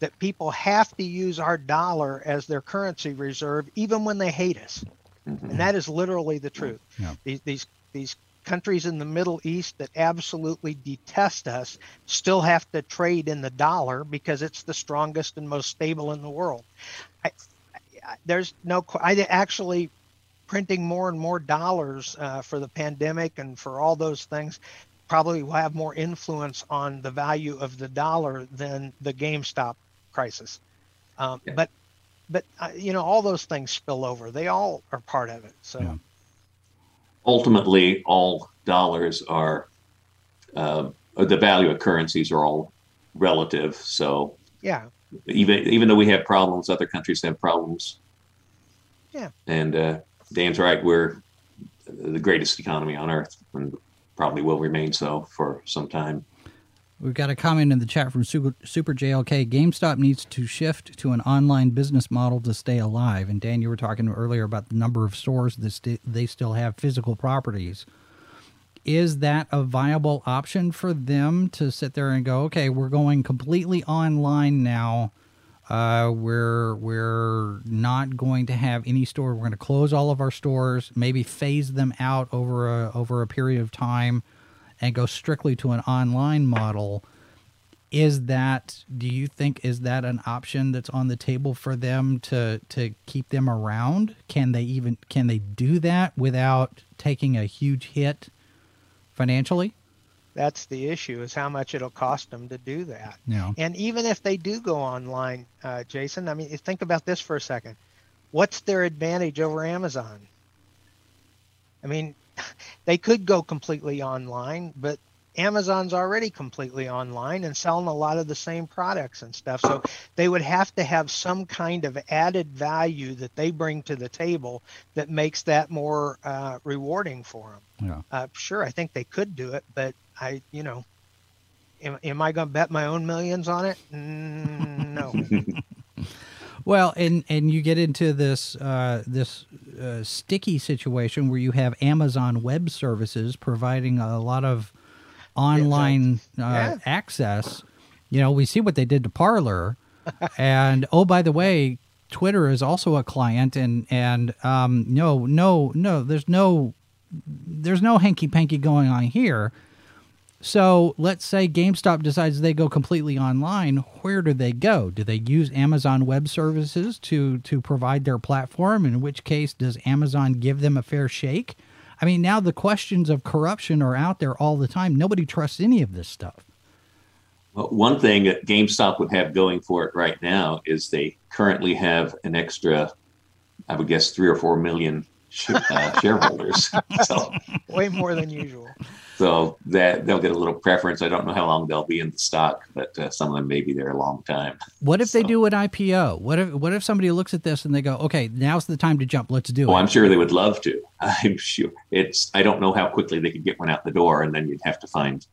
that people have to use our dollar as their currency reserve even when they hate us. Mm-hmm. And that is literally the truth. Yeah. these these these countries in the middle east that absolutely detest us still have to trade in the dollar because it's the strongest and most stable in the world. I, I, there's no i actually printing more and more dollars uh, for the pandemic and for all those things probably will have more influence on the value of the dollar than the GameStop crisis. Um, Yeah. But, but uh, you know, all those things spill over. They all are part of it. So Yeah. ultimately all dollars are uh, the value of currencies are all relative so yeah, even even though we have problems other countries have problems Yeah. and uh, dan's right we're the greatest economy on earth and probably will remain so for some time We've got a comment in the chat from Super, Super JLK. GameStop needs to shift to an online business model to stay alive. And Dan, you were talking earlier about the number of stores that st- they still have physical properties. Is that a viable option for them to sit there and go, okay, we're going completely online now. Uh, we're we're not going to have any store. We're going to close all of our stores, maybe phase them out over a over a period of time, and go strictly to an online model. Is that do you think is that an option that's on the table for them to to keep them around? Can they even can they do that without taking a huge hit financially? That's the issue is how much it'll cost them to do that. No. And even if they do go online, uh, Jason, I mean, think about this for a second. What's their advantage over Amazon? I mean, they could go completely online, but Amazon's already completely online and selling a lot of the same products and stuff. So they would have to have some kind of added value that they bring to the table that makes that more uh, rewarding for them. Yeah. Uh, sure, I think they could do it, but I, you know, am, am I going to bet my own millions on it? Mm, no. Well, and and you get into this uh, this uh, sticky situation where you have Amazon Web Services providing a lot of online uh, Yeah. access. You know, we see what they did to Parler, and oh, by the way, Twitter is also a client, and and um, no, no, no, there's no there's no hanky panky going on here. So let's say GameStop decides they go completely online. Where do they go? Do they use Amazon Web Services to to provide their platform? In which case, does Amazon give them a fair shake? I mean, now the questions of corruption are out there all the time. Nobody trusts any of this stuff. Well, one thing that GameStop would have going for it right now is they currently have an extra, I would guess, three or four million uh, shareholders. So, Way more than usual. so that they'll get a little preference. I don't know how long they'll be in the stock, but uh, some of them may be there a long time. What if they do an IPO? What if what if somebody looks at this and they go, "Okay, now's the time to jump. Let's do Oh, it." I'm sure they would love to. I'm sure it's. I don't know how quickly they could get one out the door, and then you'd have to find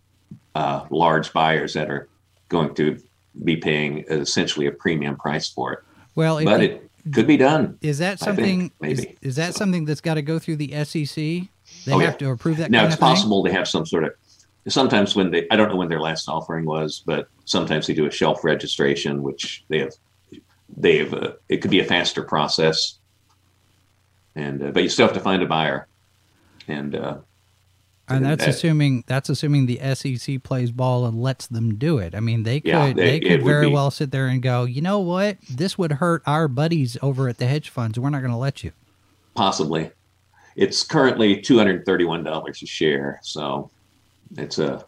uh, large buyers that are going to be paying essentially a premium price for it. well, if But you- it could be done. is that I think, something? Is, maybe. is that something that's got to go through the SEC? They Oh, have yeah. to approve that. Now kind it's of thing? possible they have some sort of. Sometimes when they, I don't know when their last offering was, but sometimes they do a shelf registration, which they have. They have. A, it could be a faster process, and uh, but you still have to find a buyer, and uh, And that's that- assuming that's assuming the SEC plays ball and lets them do it. I mean, they could Yeah, they, they- could very be- well sit there and go, you know what, this would hurt our buddies over at the hedge funds. We're not going to let you. possibly. It's currently two hundred thirty-one dollars a share, so it's a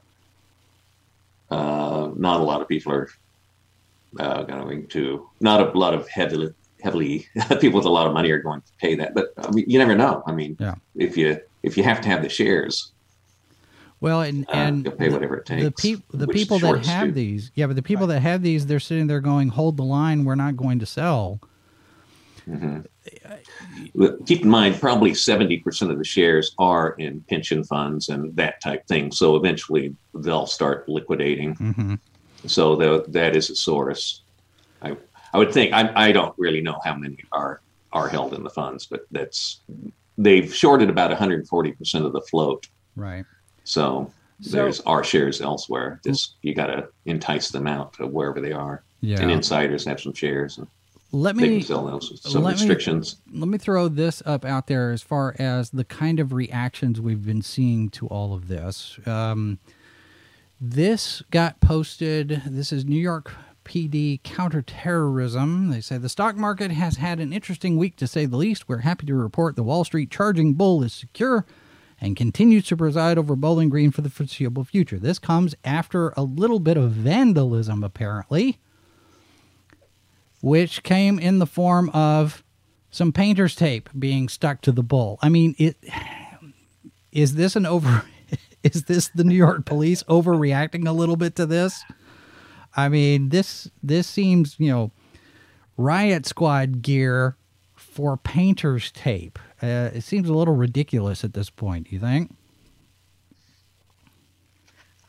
uh, not a lot of people are uh, going to. Not a lot of heavily heavily people with a lot of money are going to pay that, but I mean, you never know. I mean, Yeah. if you if you have to have the shares, Well, and uh, and pay whatever it takes. the peop the people that have these, yeah, but the people that have these, they're sitting there going, hold the line, we're not going to sell. But keep in mind, probably seventy percent of the shares are in pension funds and that type thing. So eventually, they'll start liquidating. hmm So the, that is a source. I I would think I I don't really know how many are are held in the funds, but that's they've shorted about 140 percent of the float. Right. So, So- there's our shares elsewhere. Just you got to entice them out to wherever they are. Yeah. And insiders have some shares, and Let me can sell those with some let me- restrictions. let me throw this up out there as far as the kind of reactions we've been seeing to all of this. Um, this got posted. This is New York PD counterterrorism. They say the stock market has had an interesting week to say the least. We're happy to report the Wall Street charging bull is secure and continues to preside over Bowling Green for the foreseeable future. This comes after a little bit of vandalism, apparently which came in the form of some painter's tape being stuck to the bull. I mean, it is this an over is this the New York police overreacting a little bit to this? I mean, this this seems, you know, riot squad gear for painter's tape. Uh, it seems a little ridiculous at this point, you think?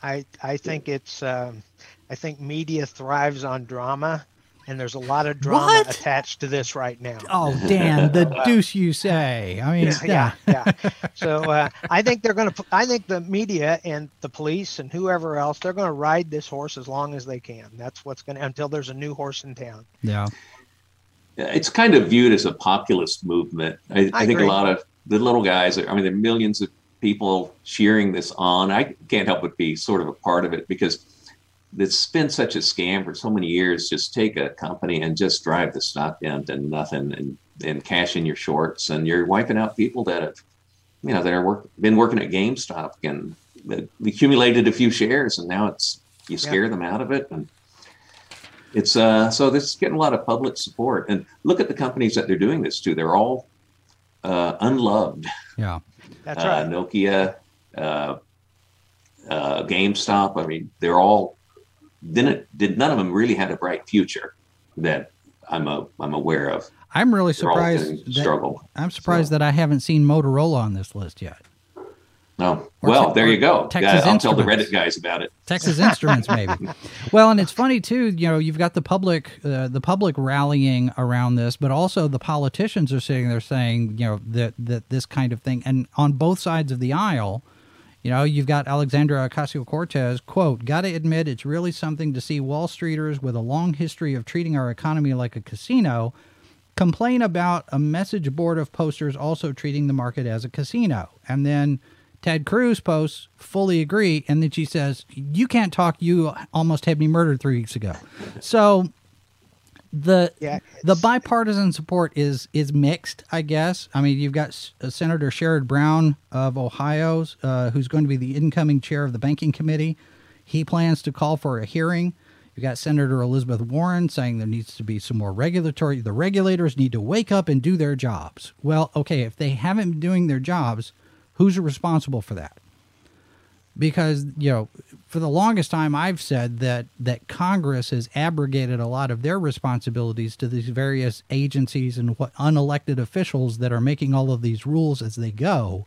I I think it's um, I think media thrives on drama, and there's a lot of drama What? attached to this right now. Oh, Dan, the deuce you say. I mean, yeah, yeah. So uh, I think they're going to. I think the media and the police and whoever else they're going to ride this horse as long as they can. That's what's going to until there's a new horse in town. yeah. It's kind of viewed as a populist movement. I, I I, think a lot of the little guys. I mean, there are millions of people cheering this on. I can't help but be sort of a part of it because it's been such a scam for so many years. Just take a company and just drive the stock down to nothing and and cash in your shorts, and you're wiping out people that have, you know, that are work been working at GameStop and accumulated a few shares, and now it's you scare them out of it and. It's uh, so this is getting a lot of public support, and look at the companies that they're doing this to. They're all uh, unloved. Yeah. That's Uh, right. Nokia, uh, uh, GameStop. I mean, they're all didn't did none of them really had a bright future that I'm a I'm aware of. I'm really They're surprised. That, struggle. I'm surprised So- that I haven't seen Motorola on this list yet. No, Or well, Te- there you go. Texas Yeah, I'll tell the Reddit guys about it. Texas Instruments, maybe. Well, and it's funny too. You know, you've got the public, uh, the public rallying around this, but also the politicians are sitting there saying, you know, that that this kind of thing, and on both sides of the aisle, you know, you've got Alexandra Ocasio Cortez quote: "Got to admit, it's really something to see Wall Streeters with a long history of treating our economy like a casino." Complain about a message board of posters also treating the market as a casino. And then Ted Cruz posts, fully agree. And then she says, You can't talk. You almost had me murdered three weeks ago. So the Yeah, the bipartisan support is is mixed, I guess. I mean, you've got S- uh, Senator Sherrod Brown of Ohio, uh, who's going to be the incoming chair of the banking committee. He plans to call for a hearing. You've got Senator Elizabeth Warren saying there needs to be some more regulatory. The regulators need to wake up and do their jobs. Well, okay, if they haven't been doing their jobs, who's responsible for that? because you know for the longest time i've said that that congress has abrogated a lot of their responsibilities to these various agencies and what unelected officials that are making all of these rules as they go.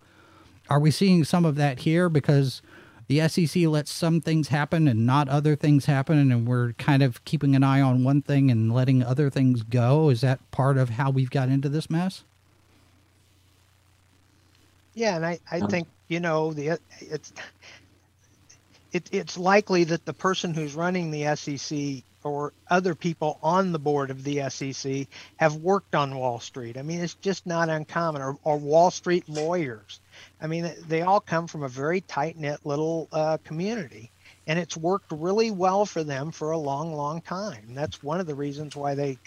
Are we seeing some of that here? Because the SEC lets some things happen and not other things happen and we're kind of keeping an eye on one thing and letting other things go. Is that part of how we've got into this mess Yeah, and I, I Um, think you know the it's it, it's likely that the person who's running the SEC or other people on the board of the SEC have worked on Wall Street. I mean, it's just not uncommon, or, or Wall Street lawyers. I mean, they all come from a very tight knit little uh, community, and it's worked really well for them for a long, long time. That's one of the reasons why they,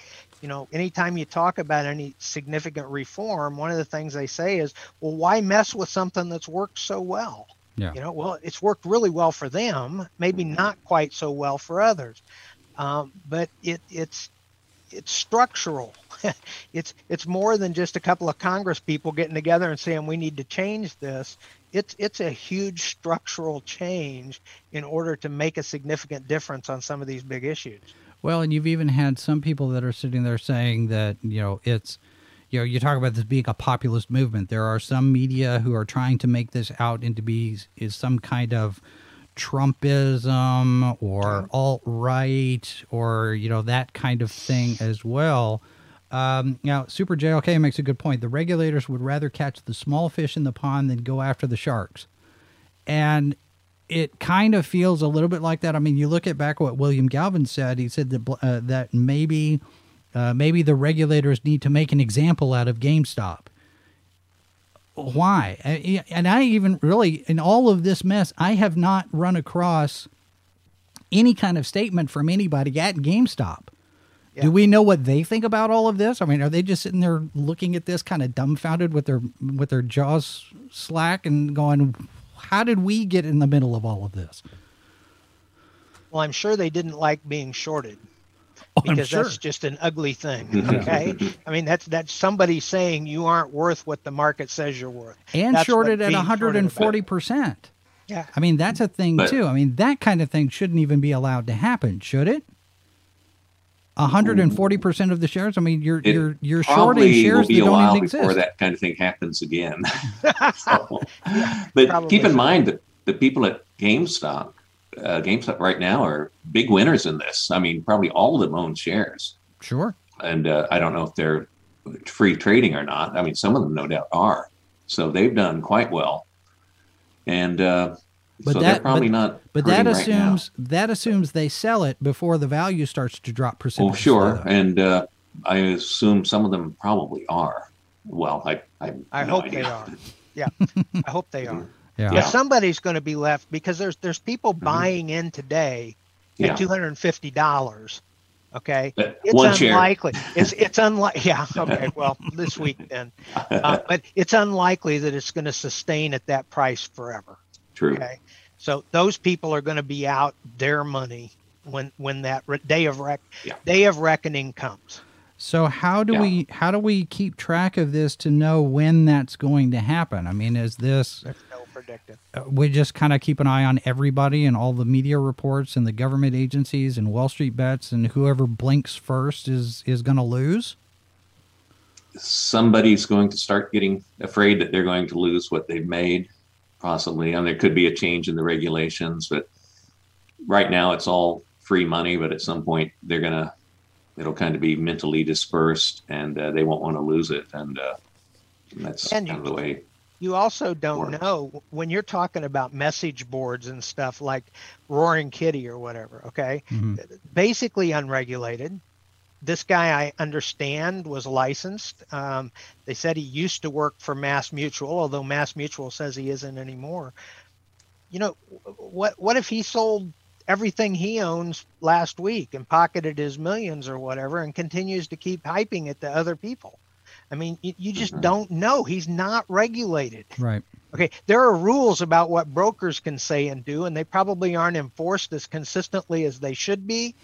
you know, anytime you talk about any significant reform, one of the things they say is, well, why mess with something that's worked so well? Yeah. You know, well, it's worked really well for them, maybe not quite so well for others, um, but it it's it's structural. it's it's more than just a couple of Congress people getting together and saying we need to change this. It's it's a huge structural change in order to make a significant difference on some of these big issues. Well, and you've even had some people that are sitting there saying that, you know, it's, you know, you talk about this being a populist movement. There are some media who are trying to make this out into be is some kind of Trumpism or alt right or, you know, that kind of thing as well. Um, now, Super JLK makes a good point. The regulators would rather catch the small fish in the pond than go after the sharks. And it kind of feels a little bit like that. I mean, you look at back what William Galvin said. He said that uh, that maybe uh, maybe the regulators need to make an example out of GameStop. Why? And I even really in all of this mess, I have not run across any kind of statement from anybody at GameStop. Yeah. Do we know what they think about all of this? I mean, are they just sitting there looking at this kind of dumbfounded with their with their jaws slack and going, "How did we get in the middle of all of this?" Well, I'm sure they didn't like being shorted Oh, because sure. that's just an ugly thing. Okay, I mean that's that's somebody saying you aren't worth what the market says you're worth. and That's shorted at 140 percent. Yeah. I mean, that's a thing But- too. I mean, that kind of thing shouldn't even be allowed to happen, should it? 140 percent of the shares. I mean, you're It you're you're shorting shares will be that a don't while even before exist. that kind of thing happens again. So, but probably keep in so. mind that the people at GameStop, uh, GameStop right now are big winners in this. I mean, probably all of them own shares, Sure. and uh, I don't know if they're free trading or not. I mean, some of them no doubt are. So they've done quite well, and uh, But so that- they're probably but- not. But that hurting right now. assumes that assumes they sell it before the value starts to drop Oh, precipitously. sure, though. and uh, I assume some of them probably are. Well, I I, I no hope they are. Yeah, I hope they are. yeah. Yeah. But somebody's going to be left because there's there's people buying in today Yeah. at two hundred and fifty dollars. Okay, But it's one share. unlikely. It's it's unlikely. Yeah. Okay. Well, this week then, uh, but it's unlikely that it's going to sustain at that price forever. True. Okay, so those people are going to be out their money when when that re- day of rec Yeah. day of reckoning comes. So how do Yeah. we how do we keep track of this to know when that's going to happen? I mean, is this There's no predicted. uh, we just kind of keep an eye on everybody and all the media reports and the government agencies and Wall Street bets, and whoever blinks first is is going to lose. somebody's going to start getting afraid that they're going to lose what they've made, possibly. And there could be a change in the regulations, but right now it's all free money. But at some point, they're gonna, it'll kind of be mentally dispersed, and uh, they won't want to lose it. And uh, that's And kind of you- the way. You also don't Works. know when you're talking about message boards and stuff like Roaring Kitty or whatever, okay? Mhm. Basically unregulated. This guy, I understand, was licensed. Um, they said he used to work for Mass Mutual, although Mass Mutual says he isn't anymore. You know, what what if he sold everything he owns last week and pocketed his millions or whatever and continues to keep hyping it to other people? I mean, you, you just Mhm. don't know. He's not regulated. Right. Okay, there are rules about what brokers can say and do, and they probably aren't enforced as consistently as they should be,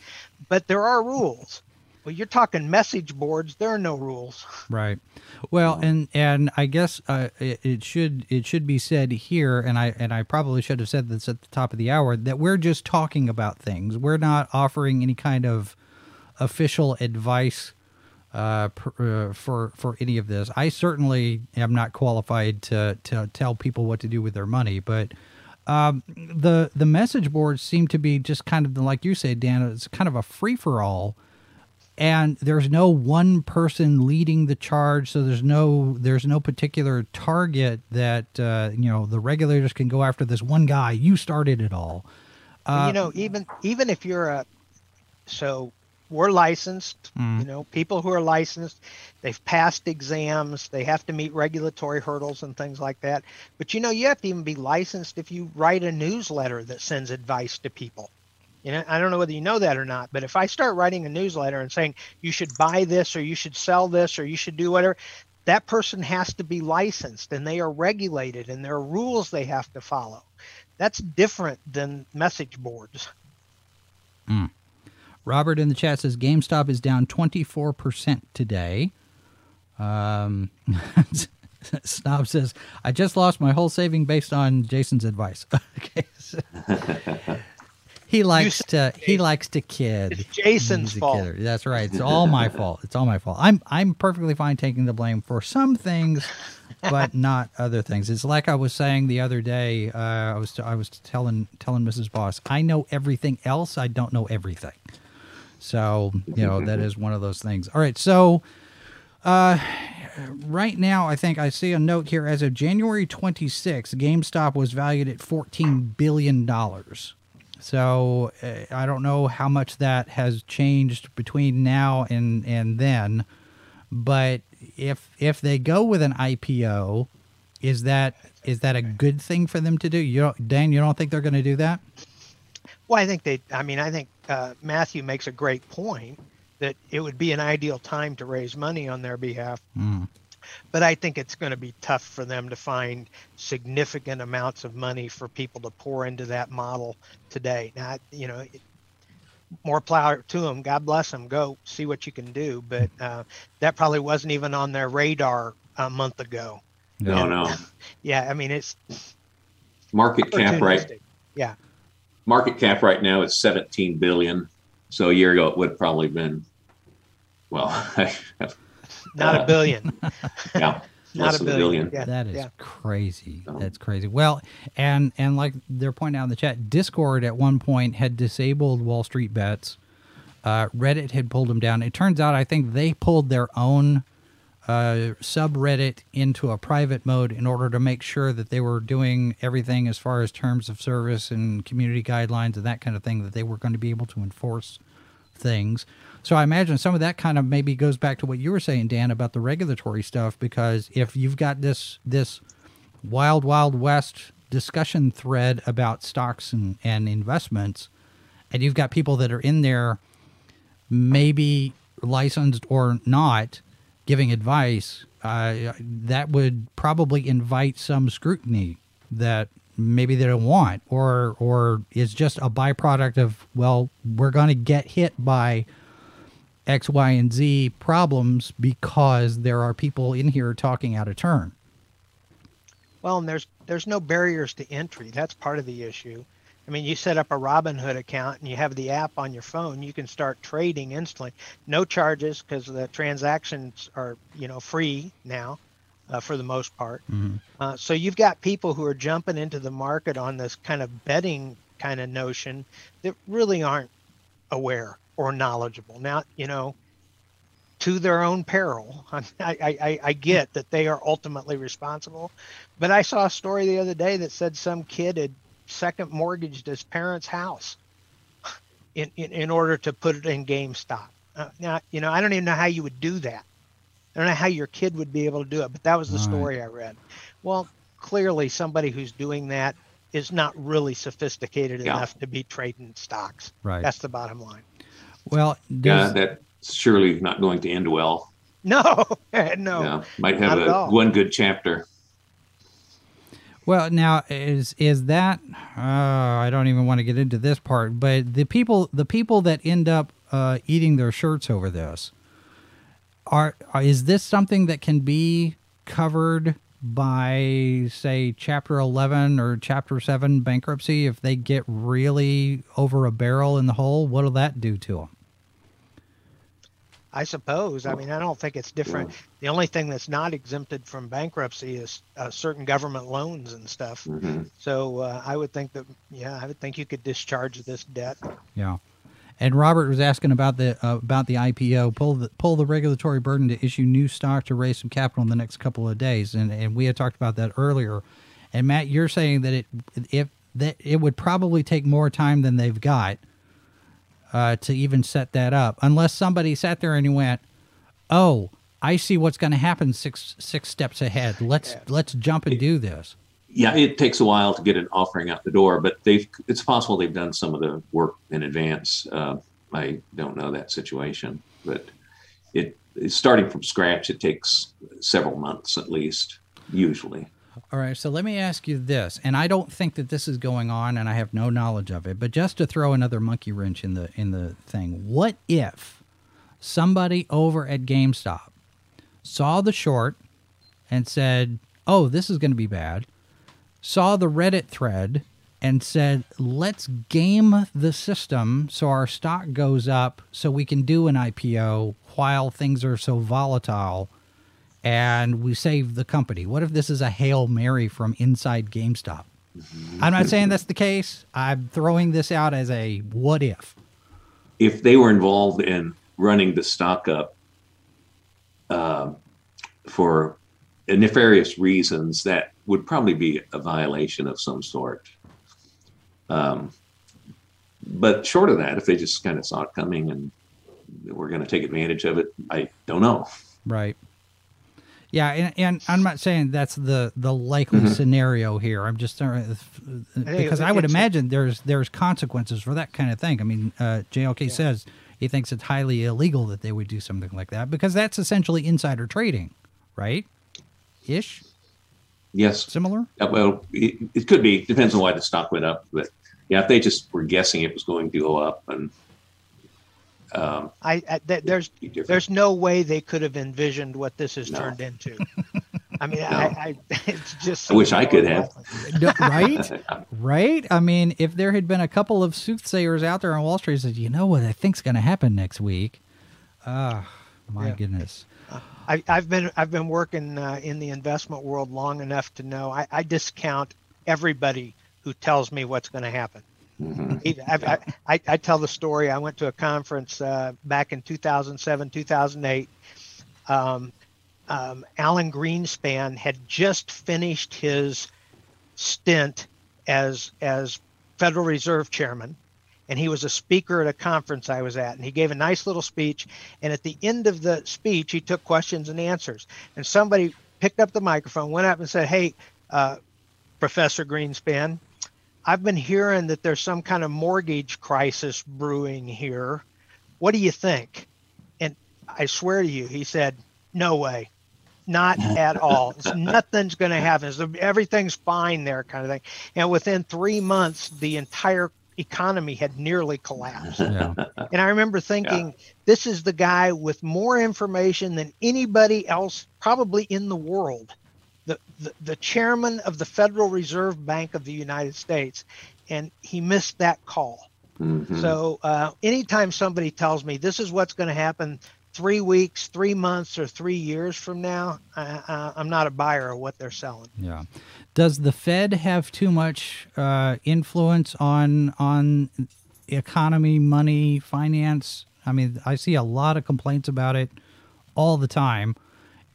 but there are rules. Well, you're talking message boards, there are no rules. Right. Well, and and I guess uh, it, it should it should be said here, and I and I probably should have said this at the top of the hour that we're just talking about things. We're not offering any kind of official advice uh, pr- uh, for for any of this. I certainly am not qualified to to tell people what to do with their money, but. Um, the the message boards seem to be just kind of like you say, Dan. It's kind of a free for all and there's no one person leading the charge so there's no there's no particular target that uh, you know the regulators can go after this one guy you started it all uh, you know, even even if you're a so we're licensed, Mm. you know, people who are licensed, they've passed exams, they have to meet regulatory hurdles and things like that. But you know, you have to even be licensed if you write a newsletter that sends advice to people. You know, I don't know whether you know that or not, but if I start writing a newsletter and saying you should buy this or you should sell this or you should do whatever, that person has to be licensed and they are regulated and there are rules they have to follow. That's different than message boards. robert in the chat says gamestop is down 24% today um, snob says i just lost my whole saving based on jason's advice okay so- he likes to he likes to kid It's Jason's fault. kidder. That's right. It's all my fault. It's all my fault. I'm I'm perfectly fine taking the blame for some things, but not other things. It's like I was saying the other day. Uh, I was I was telling telling Mrs. Boss, I know everything else. I don't know everything. So you know that is one of those things. All right. So uh, right now, I think I see a note here. As of January 26, GameStop was valued at 14 billion dollars. So uh, I don't know how much that has changed between now and and then, but if if they go with an IPO, is that is that a good thing for them to do? You don't, Dan, you don't think they're going to do that? Well, I think they, I mean, I think uh, Matthew makes a great point that it would be an ideal time to raise money on their behalf. Mm. But I think it's going to be tough for them to find significant amounts of money for people to pour into that model today. Now, you know, it, more power to them. God bless them. Go see what you can do. But uh, that probably wasn't even on their radar a month ago. No, no. Yeah, I mean, it's Market cap right. Yeah. market cap right now is 17 billion. So a year ago it would have probably been well, Not Uh, a billion. yeah, Not a billion. billion. Yeah. That is yeah. crazy. So- That's crazy. Well, and and like they're pointing out in the chat, Discord at one point had disabled Wall Street bets. Uh, Reddit had pulled them down. It turns out I think they pulled their own uh, subreddit into a private mode in order to make sure that they were doing everything as far as terms of service and community guidelines and that kind of thing that they were going to be able to enforce things. So I imagine some of that kind of maybe goes back to what you were saying, Dan, about the regulatory stuff. Because if you've got this this wild wild west discussion thread about stocks and, and investments, and you've got people that are in there, maybe licensed or not, giving advice, uh, that would probably invite some scrutiny that maybe they don't want, or or is just a byproduct of well, we're going to get hit by X, Y, and Z problems because there are people in here talking out of turn. Well, and there's there's no barriers to entry. That's part of the issue. I mean, you set up a Robinhood account and you have the app on your phone. You can start trading instantly, no charges because the transactions are you know free now, uh, for the most part. Mm-hmm. Uh, so you've got people who are jumping into the market on this kind of betting kind of notion that really aren't aware or knowledgeable. Now, you know, to their own peril. I, I, I, get that they are ultimately responsible, but I saw a story the other day that said some kid had second mortgaged his parents' house in, in, in order to put it in GameStop. Uh, now, you know, I don't even know how you would do that. I don't know how your kid would be able to do it, but that was the Right. story I read. Well, clearly somebody who's doing that is not really sophisticated Yeah. enough to be trading stocks. Right. That's the bottom line. Well, Yeah, that's surely not going to end well. No, no. Yeah, might have a one good chapter. well now is is that uh, I don't even want to get into this part, but the people the people that end up uh, eating their shirts over this are, are is this something that can be covered by say chapter 11 or chapter 7 bankruptcy if they get really over a barrel in the hole what'll that do to them I suppose. I mean, I don't think it's different. The only thing that's not exempted from bankruptcy is uh, certain government loans and stuff. Mhm. So uh, I would think that, yeah, I would think you could discharge this debt. Yeah. And Robert was asking about the uh, about the IPO. Pull the pull the regulatory burden to issue new stock to raise some capital in the next couple of days, and and we had talked about that earlier. And Matt, you're saying that it if that it would probably take more time than they've got uh, to even set that up, unless somebody sat there and he went, "Oh, I see what's going to happen six six steps ahead. Let's let's jump and do this." Yeah, it takes a while to get an offering out the door, but they've it's possible they've done some of the work in advance. Uh, I don't know that situation, but it starting from scratch. It takes several months at least, usually. All right, so let me ask you this, and I don't think that this is going on, and I have no knowledge of it. But just to throw another monkey wrench in the in the thing, what if somebody over at GameStop saw the short and said, "Oh, this is going to be bad," saw the Reddit thread and said, "Let's game the system so our stock goes up, so we can do an IPO while things are so volatile." And we save the company. What if this is a Hail Mary from inside GameStop? I'm not saying that's the case. I'm throwing this out as a what if. If they were involved in running the stock up um, for nefarious reasons, that would probably be a violation of some sort. Um, but short of that, if they just kind of saw it coming and we're going to take advantage of it, I don't know. Right. Yeah, and, and I'm not saying that's the the likely scenario here. I'm just uh, because I would imagine there's there's consequences for that kind of thing. I mean, uh, JLK says he thinks it's highly illegal that they would do something like that because that's essentially insider trading, right? Ish, Yes. similar. Uh, Well, it, it could be. Depends on why the stock went up. But yeah, if they just were guessing it was going to go up and um, I, I th- there's there's no way they could have envisioned what this has No. turned into. I mean, I, I it's just. I wish I could have. No, right? right? I mean, if there had been a couple of soothsayers out there on Wall Street that said, you know what I think's going to happen next week. Ah, my Yeah. goodness. I, I've been I've been working uh, in the investment world long enough to know I, I discount everybody who tells me what's going to happen. Mhm. I, I, I, I tell the story. I went to a conference uh, back in 2007, 2008. Um, um, Alan Greenspan had just finished his stint as as Federal Reserve Chairman, and he was a speaker at a conference I was at, and he gave a nice little speech. And at the end of the speech, he took questions and answers. And somebody picked up the microphone, went up, and said, "Hey, uh, Professor Greenspan." I've been hearing that there's some kind of mortgage crisis brewing here. What do you think? And I swear to you, he said, No way. Not at all. Nothing's going to happen. Everything's fine there, kind of thing. And within three months, the entire economy had nearly collapsed. Yeah. And I remember thinking, this is the guy with more information than anybody else probably in the world the, the, the chairman of the Federal Reserve Bank of the United States, and he missed that call. Mhm. So uh, anytime somebody tells me this is what's going to happen three weeks, three months, or three years from now, I, I, I'm not a buyer of what they're selling. Yeah. Does the Fed have too much uh, influence on on economy, money, finance? I mean, I see a lot of complaints about it all the time,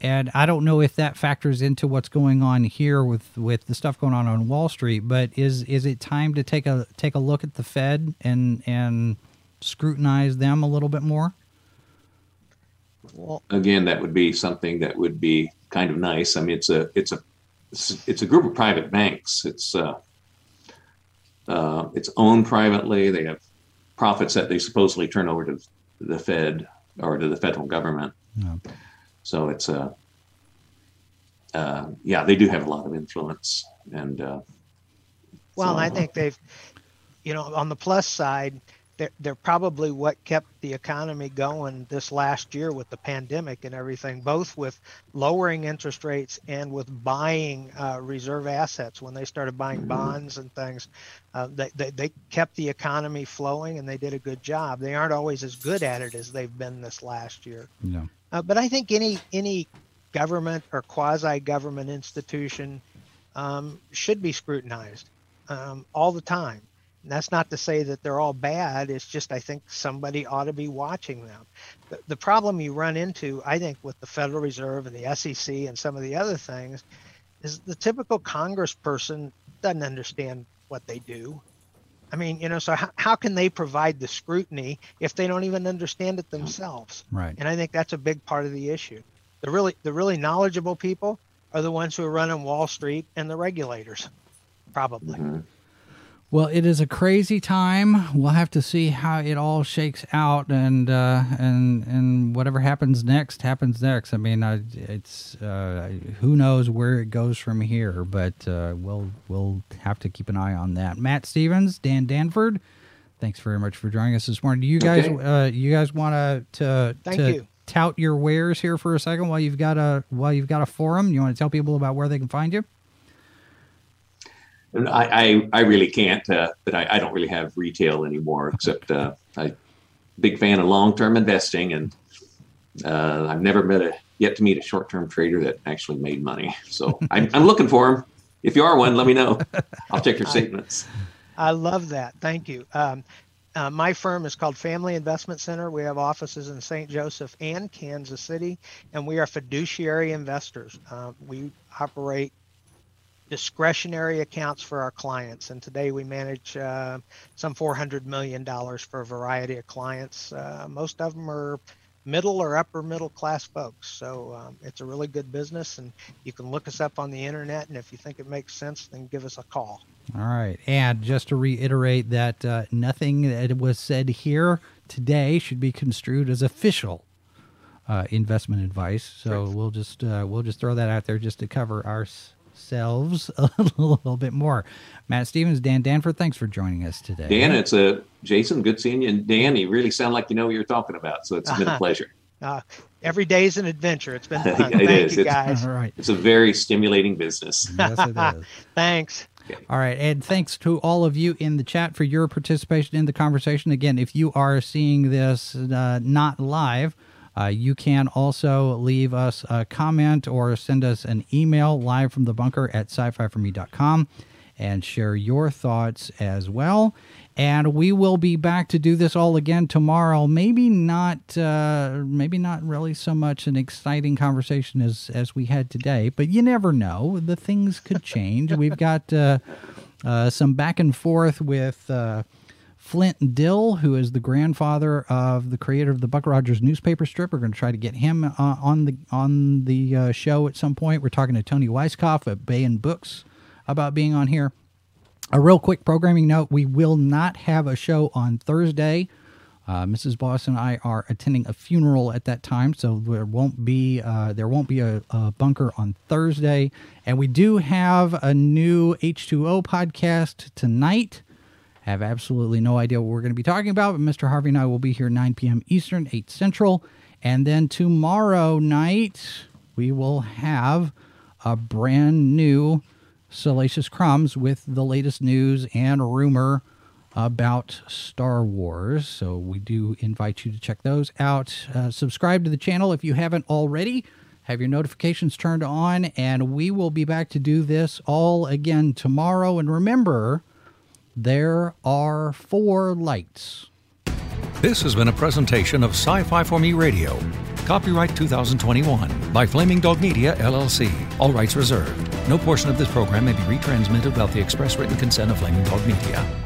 and I don't know if that factors into what's going on here with with the stuff going on on Wall Street. But is is it time to take a take a look at the Fed and and scrutinize them a little bit more? Well, again, that would be something that would be kind of nice. I mean, it's a it's a it's, it's a group of private banks. It's uh, uh, it's owned privately. They have profits that they supposedly turn over to the Fed or to the federal government. Yeah. So it's a uh, yeah, they do have a lot of influence, and uh, Well, so- I think they've, you know, on the plus side, they're, they're probably what kept the economy going this last year with the pandemic and everything, both with lowering interest rates and with buying uh, reserve assets when they started buying Mhm. bonds and things. Uh, they, they, they kept the economy flowing and they did a good job. They aren't always as good at it as they've been this last year. Yeah. Uh, but I think any any government or quasi government institution um, should be scrutinized um, all the time. And that's not to say that they're all bad. It's just I think somebody ought to be watching them. The, the problem you run into, I think, with the Federal Reserve and the SEC and some of the other things, is the typical Congressperson doesn't understand what they do. I mean, you know, so how, how can they provide the scrutiny if they don't even understand it themselves? Right. And I think that's a big part of the issue. The really the really knowledgeable people are the ones who are running Wall Street and the regulators, probably. mhm. Well, it is a crazy time. We'll have to see how it all shakes out, and uh, and and whatever happens next happens next. I mean, uh, it's uh, who knows where it goes from here, but uh, we'll we'll have to keep an eye on that. Matt Stevens, Dan Danford, thanks very much for joining us this morning. Do you guys Okay. uh, you guys want to Thank to you. tout your wares here for a second while you've got a while you've got a forum? You want to tell people about where they can find you? I, I, I really can't, uh, but I, I don't really have retail anymore, except uh, I big fan of long-term investing, and uh, I've never met a yet to meet a short-term trader that actually made money. So I'm, I'm looking for them. If you are one, let me know. I'll check your statements. I love that. Thank you. Um, uh, my firm is called Family Investment Center. We have offices in St. Joseph and Kansas City, and we are fiduciary investors. Uh, we operate discretionary accounts for our clients, and today we manage uh, some $400 million for a variety of clients. Uh, most of them are middle or upper middle class folks. So um, it's a really good business, and you can look us up on the internet. And if you think it makes sense, then give us a call. All right. And just to reiterate that uh, nothing that was said here today should be construed as official uh, investment advice. So we'll just uh, we'll just throw that out there just to cover ourselves a little bit more. Matt Stevens, Dan Danford, thanks for joining us today. Dan, it's a Jason. Good seeing you. And Dan, you really sound like you know what you're talking about. So it's been a pleasure. Uh, every day is an adventure. It's been fun. It Thank is. you, It's- guys. All right. It's a very stimulating business. Yes, it is. Thanks. All right. And thanks to all of you in the chat for your participation in the conversation. Again, if you are seeing this uh, not live, uh, you can also leave us a comment or send us an email live from the bunker at sci fi for me.com and share your thoughts as well. And we will be back to do this all again tomorrow. Maybe not, uh, maybe not really so much an exciting conversation as as we had today, but you never know. The things could change. We've got uh, uh, some back and forth with uh, Flint Dille, who is the grandfather of the creator of the Buck Rogers newspaper strip. We're going to try to get him uh, on the on the uh, show at some point. We're talking to Toni Weisskopf at Baen Books about being on here. A real quick programming note: we will not have a show on Thursday. Uh, Mrs. Boss and I are attending a funeral at that time, so there won't be uh, there won't be a, a bunker on Thursday. And we do have a new H2O podcast tonight. Have absolutely no idea what we're going to be talking about, but Mr. Harvey and I will be here 9 p.m. Eastern, 8 Central. And then tomorrow night, we will have a brand new Salacious Crumbs with the latest news and rumor about Star Wars. So we do invite you to check those out. Uh, subscribe to the channel if you haven't already. Have your notifications turned on, and we will be back to do this all again tomorrow. And remember, there are four lights. This has been a presentation of Sci Fi for Me Radio. Copyright 2021 by Flaming Dog Media, LLC. All rights reserved. No portion of this program may be retransmitted without the express written consent of Flaming Dog Media.